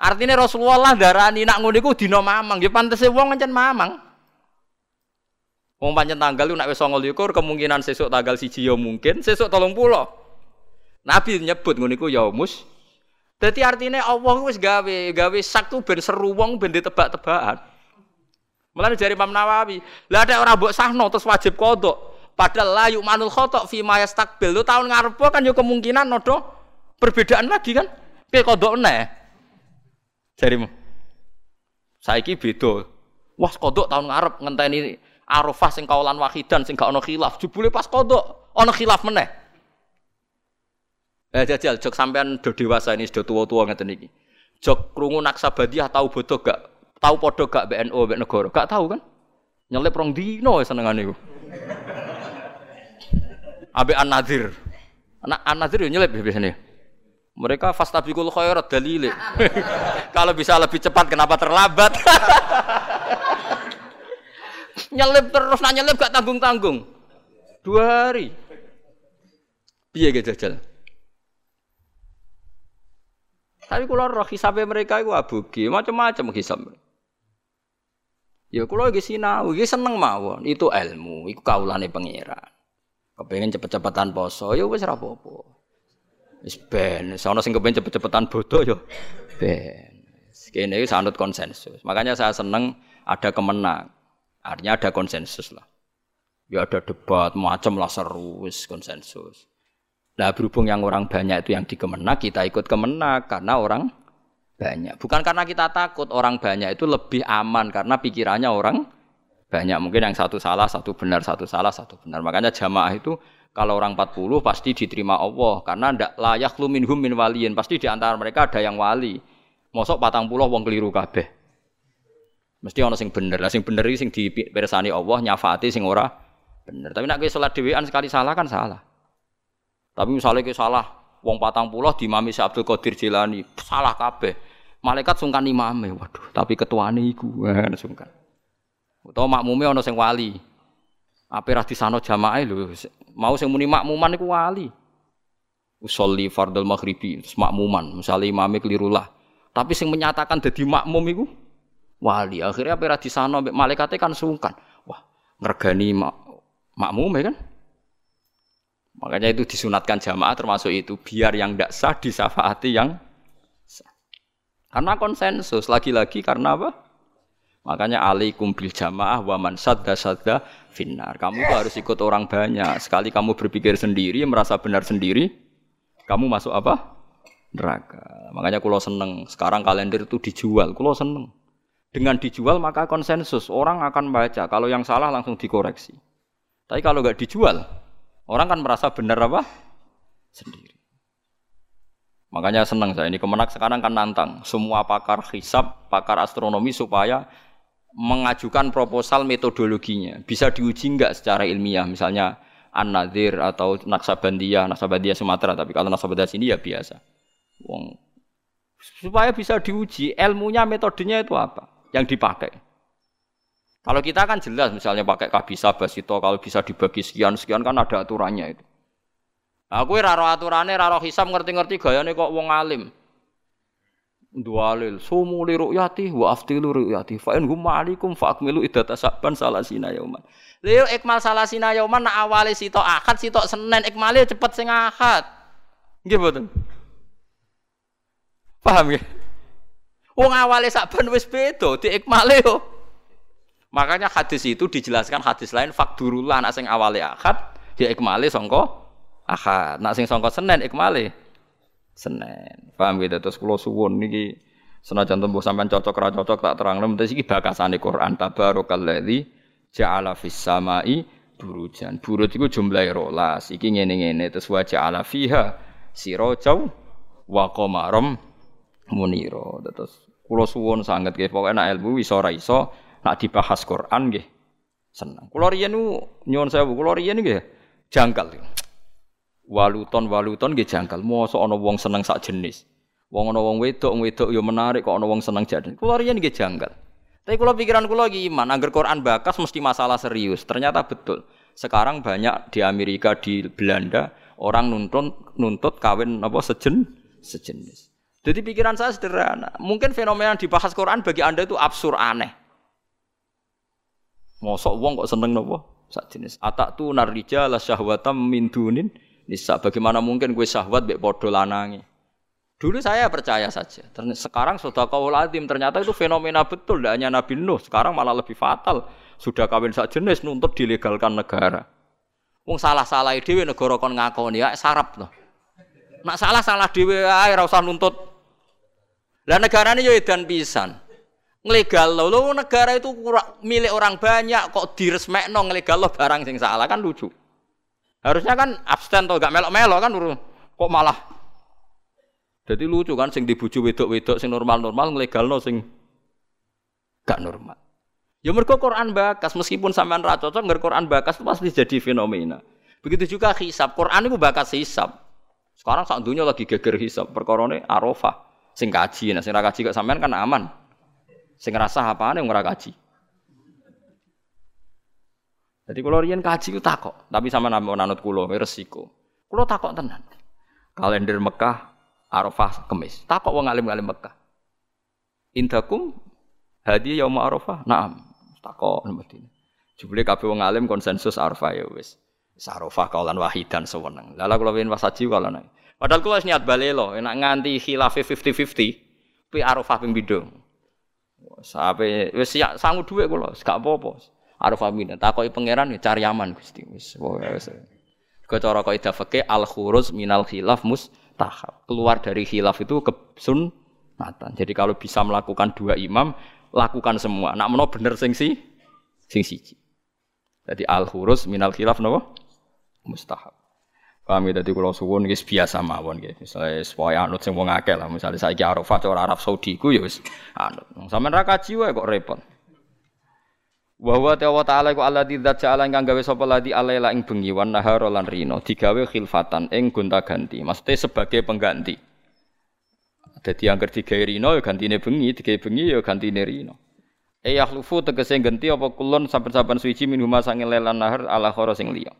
Artinya Rasulullah darani nak ngono iku dina mamang, ya pantese wong ngancen mamang. Wong pancen tanggal lu nak wis 29 kemungkinan sesuk tanggal siji ya mungkin, sesuk 30. Nabi nyebut ngono iku yaumus. Dadi artinya Allah wis gawe, gawe sak tuh ben seru wong ben ditebak-tebakan. Mulane dari Imam Nawawi, lah ada orang mbok sahno terus wajib kodok. Padahal la manul khotok fi ma yastakbil. Lu tahun ngarep kan yo kemungkinan nodo perbedaan lagi kan. Piye kodok neh. Jarimu. Saiki beda. Wah, kodok tahun ngarep ngenteni Arafah sing kaulan wahidan sing gak ono khilaf. Jebule pas kodok ono khilaf meneh. Eh jajal jok sampean do dewasa ini sudah tua-tua ngeten iki. Jok krungu naksabadiah tahu bodoh gak? Tahu podo gak BNO mbek negara? Gak tahu kan? Nyelip rong dino senengane iku. Abe An-Nadir. Anak An-Nadir yo nyelip biasanya. Mereka fastabiqul khairat dalile. Kalau bisa lebih cepat kenapa terlambat? nyelip terus nanya nyelip gak tanggung-tanggung. Dua hari. Piye ge jajal? Tapi kalau roh hisabnya mereka itu abugi, macam-macam hisab. Ya kula iki sinau, iki seneng mawon. Itu ilmu, iku kaulane pangeran. Kepengen cepet-cepetan poso, ya wis ora apa-apa. Ben, sing kepengen cepet-cepetan bodoh ya ben. Kene iki sanut konsensus. Makanya saya seneng ada kemenang. Artinya ada konsensus lah. Ya ada debat macam lah seru konsensus. Nah berhubung yang orang banyak itu yang dikemenak, kita ikut kemenak karena orang banyak. Bukan karena kita takut orang banyak itu lebih aman karena pikirannya orang banyak. Mungkin yang satu salah, satu benar, satu salah, satu benar. Makanya jamaah itu kalau orang 40 pasti diterima Allah karena ndak layak lu minhum min waliyin. Pasti di antara mereka ada yang wali. Mosok patang puluh wong keliru kabeh. Mesti ana sing bener. Lah sing bener iki sing dipirsani Allah nyafaati sing ora bener. Tapi nek kowe salat dhewean sekali salah kan salah. Tapi misalnya kowe salah wong patang puluh di Mami Abdul Qadir Jilani salah kabeh. Malaikat sungkan imame, waduh, tapi ketuane iku kan sungkan. Utawa makmume ana sing wali. Ape ra disano jamaah lho, mau sing muni makmuman iku wali. Usolli fardal maghribi, makmuman, misalnya imame keliru lah. Tapi sing menyatakan dadi makmum iku wali. Akhirnya ape ra disano malaikate kan sungkan. Wah, ngergani mak makmum ya kan? Makanya itu disunatkan jamaah termasuk itu biar yang tidak sah disafaati yang karena konsensus, lagi-lagi karena apa? Makanya alaikum bil jamaah wa man sadda sadda finnar. Kamu tuh harus ikut orang banyak. Sekali kamu berpikir sendiri, merasa benar sendiri, kamu masuk apa? Neraka. Makanya kulo seneng. Sekarang kalender itu dijual. Kulo seneng. Dengan dijual maka konsensus. Orang akan baca. Kalau yang salah langsung dikoreksi. Tapi kalau nggak dijual, orang kan merasa benar apa? Sendiri. Makanya senang saya ini kemenak sekarang kan nantang semua pakar hisab, pakar astronomi supaya mengajukan proposal metodologinya. Bisa diuji enggak secara ilmiah misalnya An-Nadir atau Naksabandiyah, Naksabandiyah Sumatera, tapi kalau Naksabandiyah sini ya biasa. Wong supaya bisa diuji ilmunya metodenya itu apa yang dipakai. Kalau kita kan jelas misalnya pakai kabisa basito kalau bisa dibagi sekian sekian kan ada aturannya itu. Aku ora ro aturane, ora ro hisab ngerti-ngerti gayane kok wong alim. Dualil sumu li ru'yati wa aftilu ru'yati fa in hum ma'alikum fa akmilu iddata saban salasina yauman. Lha ikmal salasina yauman nak awale sitok akad sitok Senin ikmale cepet sing akad. Nggih mboten? Paham ya? Wong awale saban wis beda di ikmale yo. Makanya hadis itu dijelaskan hadis lain fakdurullah nak sing awale akad di ikmale sangka Ahad. Nak sing sangka Senin ikmale Senin. Paham gitu terus kula suwun niki senajan tembuh sampean cocok ra cocok tak terangno mesti iki bakasane Quran tabarakalladzi ja'ala fis samai burujan. Burut iku jumlahe rolas. Iki ngene-ngene terus wa ja'ala fiha sirajau wa qamaram munira. Terus kula suwun sanget nggih pokoke nek ilmu iso ora iso nak dibahas Quran nggih seneng. Kula riyen nyuwun sewu, kula riyen nggih jangkal waluton waluton nggih jangkal. Mosok ana wong seneng sak jenis. Wong ana wong wedok wedok ya menarik kok ana wong seneng jadi. Kula riyen nggih jangkal. Tapi kula pikiran kula iki iman, angger Quran bakas mesti masalah serius. Ternyata betul. Sekarang banyak di Amerika, di Belanda orang nuntut nuntut kawin apa sejen sejenis. Jadi pikiran saya sederhana. Mungkin fenomena yang dibahas Quran bagi Anda itu absurd aneh. Mosok wong kok seneng nopo? Sak jenis. Atak tu narija la syahwatam min dunin nisa. Bagaimana mungkin gue syahwat bek podo lanangi? Dulu saya percaya saja. Sekarang sudah kau ladim ternyata itu fenomena betul. Tidak hanya Nabi Nuh. Sekarang malah lebih fatal. Sudah kawin sak jenis nuntut dilegalkan negara. Wong salah-salah dewe negara kon ngakoni ya sarap loh. Nak salah-salah dewe ae ora usah nuntut. Lah negara ini edan pisan. Nglegal lo, negara itu milik orang banyak kok diresmekno nglegal lo barang sing salah kan lucu. Harusnya kan abstain atau gak melok-melok kan kok malah jadi lucu kan sing dibuju wedok-wedok sing normal-normal nglegalno sing gak normal. Ya mergo Quran bakas meskipun sampean ra cocok ngger Quran bakas itu pasti jadi fenomena. Begitu juga hisab. Quran itu bakas hisab. Sekarang sak dunia lagi geger hisab perkorone Arafah. Sing kaji, nah sing ra kaji kok sampean kan aman. Sing ngrasah apane ora kaji. Jadi kalau rian kaji itu takok, tapi sama nama nanut kulo resiko. Kulo takok tenan. Kalender Mekah, Arafah, Kemis. Takok wong alim alim Mekah. Indakum hadiah yaum Arafah. Naam. takok mesti. Jebule kabeh wong alim konsensus Arafah ya wis. Sarofah kaulan wahidan sewenang. Lala kula wingi wasaji kaulan. Padahal kula niat balelo, enak nganti khilafe 50-50. Pi Arafah ping pindho. Sampai wis ya sangu dhuwit kula, gak apa-apa. Arafah pindho. Takoki pangeran ya cari aman Gusti. Wis wis. Kecara kaidah fikih al khuruz minal khilaf mustahab. Keluar dari khilaf itu ke sunnatan. Jadi kalau bisa melakukan dua imam, lakukan semua. Nak meno bener sing si sing siji. Jadi al khuruz minal khilaf napa? mustahab. Paham ya dadi kula suwun wis biasa mawon nggih. Misale supaya anut sing wong akeh lah. Misale saiki Arafah cara Arab Saudi ku ya anut. Sampeyan ra kaji wae kok repot. Wa huwa ta'ala ta'ala iku alladzi dzat ja'ala gawe sapa ladi alaila ing bengi wan nahar lan rino digawe khilfatan ing gonta-ganti. Maksudnya sebagai pengganti. Dadi angger digawe rino ya gantine bengi, digawe bengi ya gantine rino. E yakhlufu tegese ganti apa kulon saben-saben suci minhuma sange lelan nahar ala khara sing liya.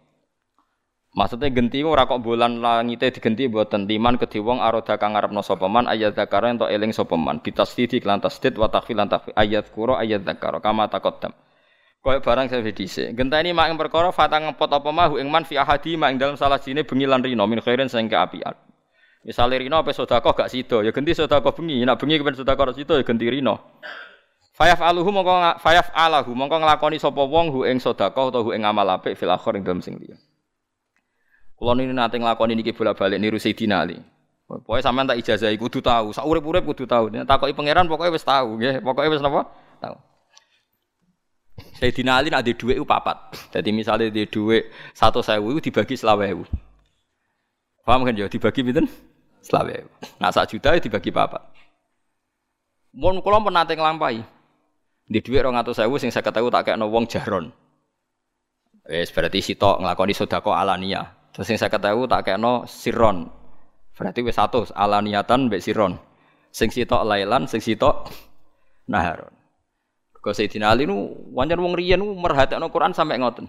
Maksudnya genti ora kok bulan langite digenti mboten timan kedhe wong aroda kang ngarepno sapa man ayat zakara ento eling sapa man bitasdidi lan tasdid wa takhfil ayat kuro ayat zakara kama taqaddam. Kaya barang saya dhisik. Genteni mak ing perkara fatang ngepot apa mahu ing man fi ahadi mak ing dalam salah sine bengi lan rino min khairin sing keapian. Misale rino apa sedekah gak sida ya genti sedekah bengi, nek bengi kepen sedekah sida ya genti rino. Fayaf aluhu mongko fayaf alahu mongko nglakoni sapa wong hu ing sedekah utawa hu ing amal apik fil akhir ing dalem sing. Kulo ini nanti ngelakoni niki bolak-balik niru Sayyidina Ali. Pokoknya sampean tak ijazah kudu tahu, sak urip-urip kudu tahu. Takoki pangeran pokoknya wis tahu nggih, pokoknya wis napa? Tahu. Sayyidina Ali di dhuwit ku papat. Jadi misalnya di dhuwit 100.000 dibagi 20.000. Paham kan ya dibagi pinten? 20.000. Nah sak juta dibagi papat. Mun kula pun nate nglampahi. Di dhuwit 200.000 sing 50.000 tak kekno wong jaron. Wis berarti sitok nglakoni sedekah alania. Terus sing saya ketahui tak kena siron. Berarti wis satu alaniatan mbek siron. Sing sitok lailan, sing sitok naharon. Kau Sayyidina Ali nu wajar wong riyen merhatekno Quran sampai ngoten.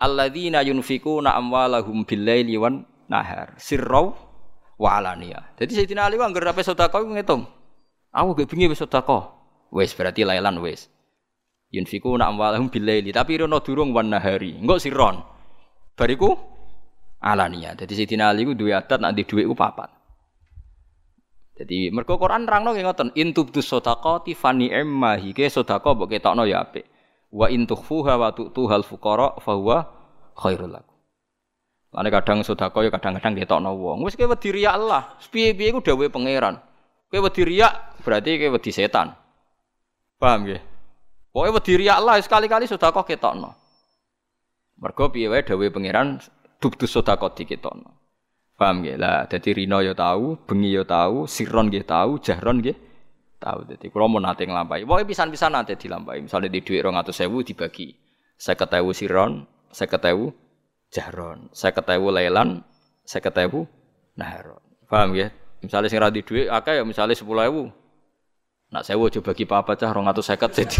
Alladzina yunfikuna amwalahum bil-laili wan nahar. Sirrau wa alaniyah. Jadi Sayyidina Ali wong ngger ape sedekah ngitung. Aku gak bengi wis sedekah. Berarti lailan wis. Yunfikuna amwalahum bil-laili tapi rono durung wan nahari. Engko sirron. Bariku alania. Jadi Sayyidina Ali ku duwe adat nanti duwe ku papat. Jadi mergo Quran nerangno nggih ngoten, in tubdu sadaqati fani emma hike sedekah mbok ketokno ya apik. Wa in tukhfuha wa tu'tuhal fuqara fa huwa khairul lakum. Lane kadang sedekah ya kadang-kadang ketokno wong. Kowe wedi riya Allah. Piye-piye ku dawuhe pangeran. Kowe wedi riya berarti kowe wedi setan. Paham? Pokoke wedi riya Allah sekali-kali sedekah ketokno. Mergo piye wae dawuhe pangeran bukti sedekah dikitono. Paham nggih? Lah dadi rino ya tahu, bengi ya tahu, siron nggih tahu, jahron nggih tahu. Dadi kula mau nate nglampahi. Pokoke pisan-pisan nate dilampahi. Misale di dhuwit 200.000 dibagi 50.000 siron, 50.000 jahron, 50.000 lailan, 50.000 nahron. Paham nggih? Misalnya sing di dhuwit akeh ya misale 10.000. Nak sewu aja bagi apa cah 250 jadi.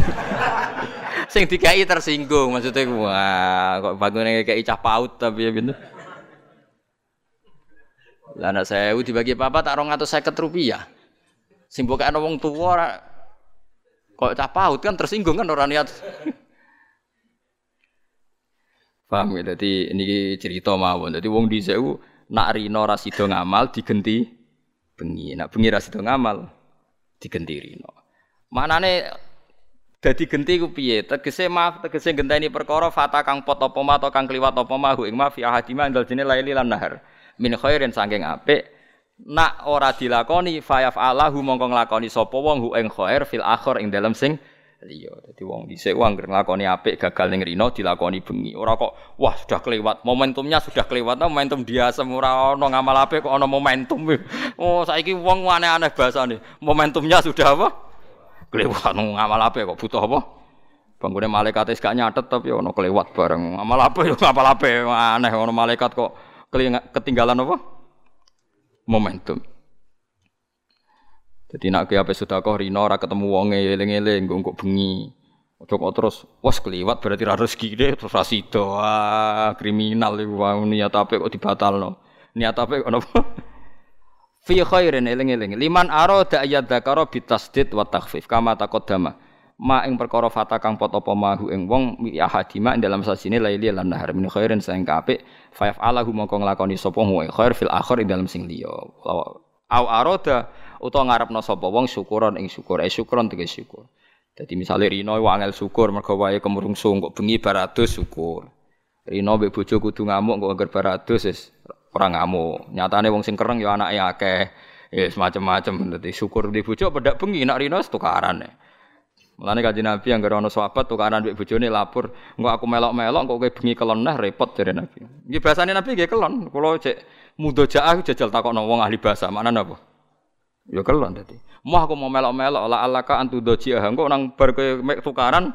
Sing dikai tersinggung maksudnya wah kok bangunnya kayak cah paut tapi ya gitu. Lah anak saya dibagi apa tak rong atau seket rupiah. Sing bukan wong tua kok cah paut kan tersinggung kan orang niat. Paham ya? Jadi ini cerita mawon. Jadi wong di sewu nak rino rasido ngamal digenti bengi. Nak bengi rasido ngamal digenti rino. Mana nih Dadi genti ku piye? Tegese maaf, tegese genteni perkara fata kang pot apa ma kang kliwat apa ma ing ma fi ahadima ndal dene laili lan nahar. Min khairin saking apik nak ora dilakoni fayaf alahu mongko nglakoni sapa wong hu ing khair fil akhir ing dalem sing liya. Dadi wong dhisik wong anggere nglakoni apik gagal ning rino dilakoni bengi. Ora kok wah sudah kelewat, momentumnya sudah kelewat. Momentum dia semua ono ngamal apik kok ono momentum. Oh saiki wong aneh-aneh bahasane. Momentumnya sudah apa? Kelewat ngamal apa kok butuh apa? Bangunnya malaikat gak nyatet tapi ono kelewat bareng. Ngamal apa ya ngamal apa aneh ono malaikat kok ketinggalan apa? Momentum. Jadi nak apa sudah kok rino ora ketemu wonge eling-eling kok bengi. Ojo kok terus was keliwat berarti ra rezeki deh terus ra sida ah, kriminal niat apa kok dibatalno. Niat apa kok napa? Fi khairin eling-eling. Liman arada ayat dzakara bitasdid wa takhfif kama taqaddama. Ma ing perkara fata kang pot apa mahu ing wong mi ahadima ing dalam sasine laili lan nahar. Min khairin sing kapik fa yaf'alahu mongko nglakoni sapa wong khair fil akhir ing dalam sing liya. Au aroda utawa ngarepno sapa wong syukuron ing syukur. Eh syukuron tegese syukur. Dadi misale rino wangel syukur mergo wae kemrungsung kok bengi baratus syukur. Rino mbek bojo kudu ngamuk kok anggar baratus wis ora ngamuk nyatane wong sing kereng ya anake akeh ya semacam-macam dadi syukur di bojo pedak bengi nak rino tukaran. Mulane kanjeng Nabi yang ana sahabat tukaran mbek bojone lapor, engko aku melok-melok kok kowe bengi kelon nah repot jare Nabi. Nggih bahasane Nabi nggih kelon. Kula cek mudojaah jajal takokno wong ahli bahasa, mana napa? Ya kelon dadi. Mau aku mau melok-melok la alaka antu doji engko nang bar kowe tukaran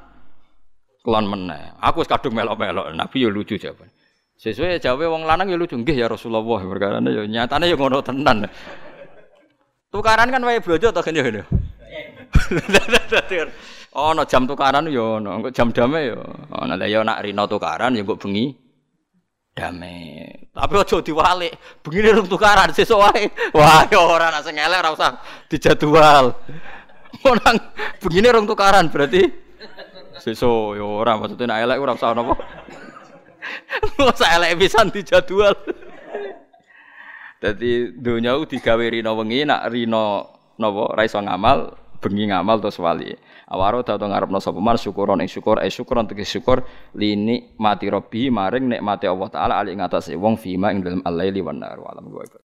kelon meneh. Aku wis kadung melok-melok. Nabi ya lucu jawaban. Sesuai jawabe wong lanang ya lucu nggih ya Rasulullah perkara ya nyatane ya ngono tenan. Tukaran kan wae bojo to kan ya. Ono jam tukaran yo ono, engko jam dame yo. Ono yo nak rino tukaran yo kok bengi dame. Tapi aja diwalik, bengi rung tukaran sesuk wae. Wah, yo ora nak sing elek ora usah dijadwal. Orang begini rung tukaran berarti sesuk yo ora maksudnya nak elek ora usah napa. Ora usah elek pisan dijadwal. Dadi donya digawe rino wengi nak rino napa ra iso ngamal bengi ngamal terus wali. Awaro tau ngarepno sapa man syukuron ing syukur eh syukuron tegese syukur lini mati robbi maring nikmate Allah taala ali ngatasé wong fima ing dalem al-laili wan alam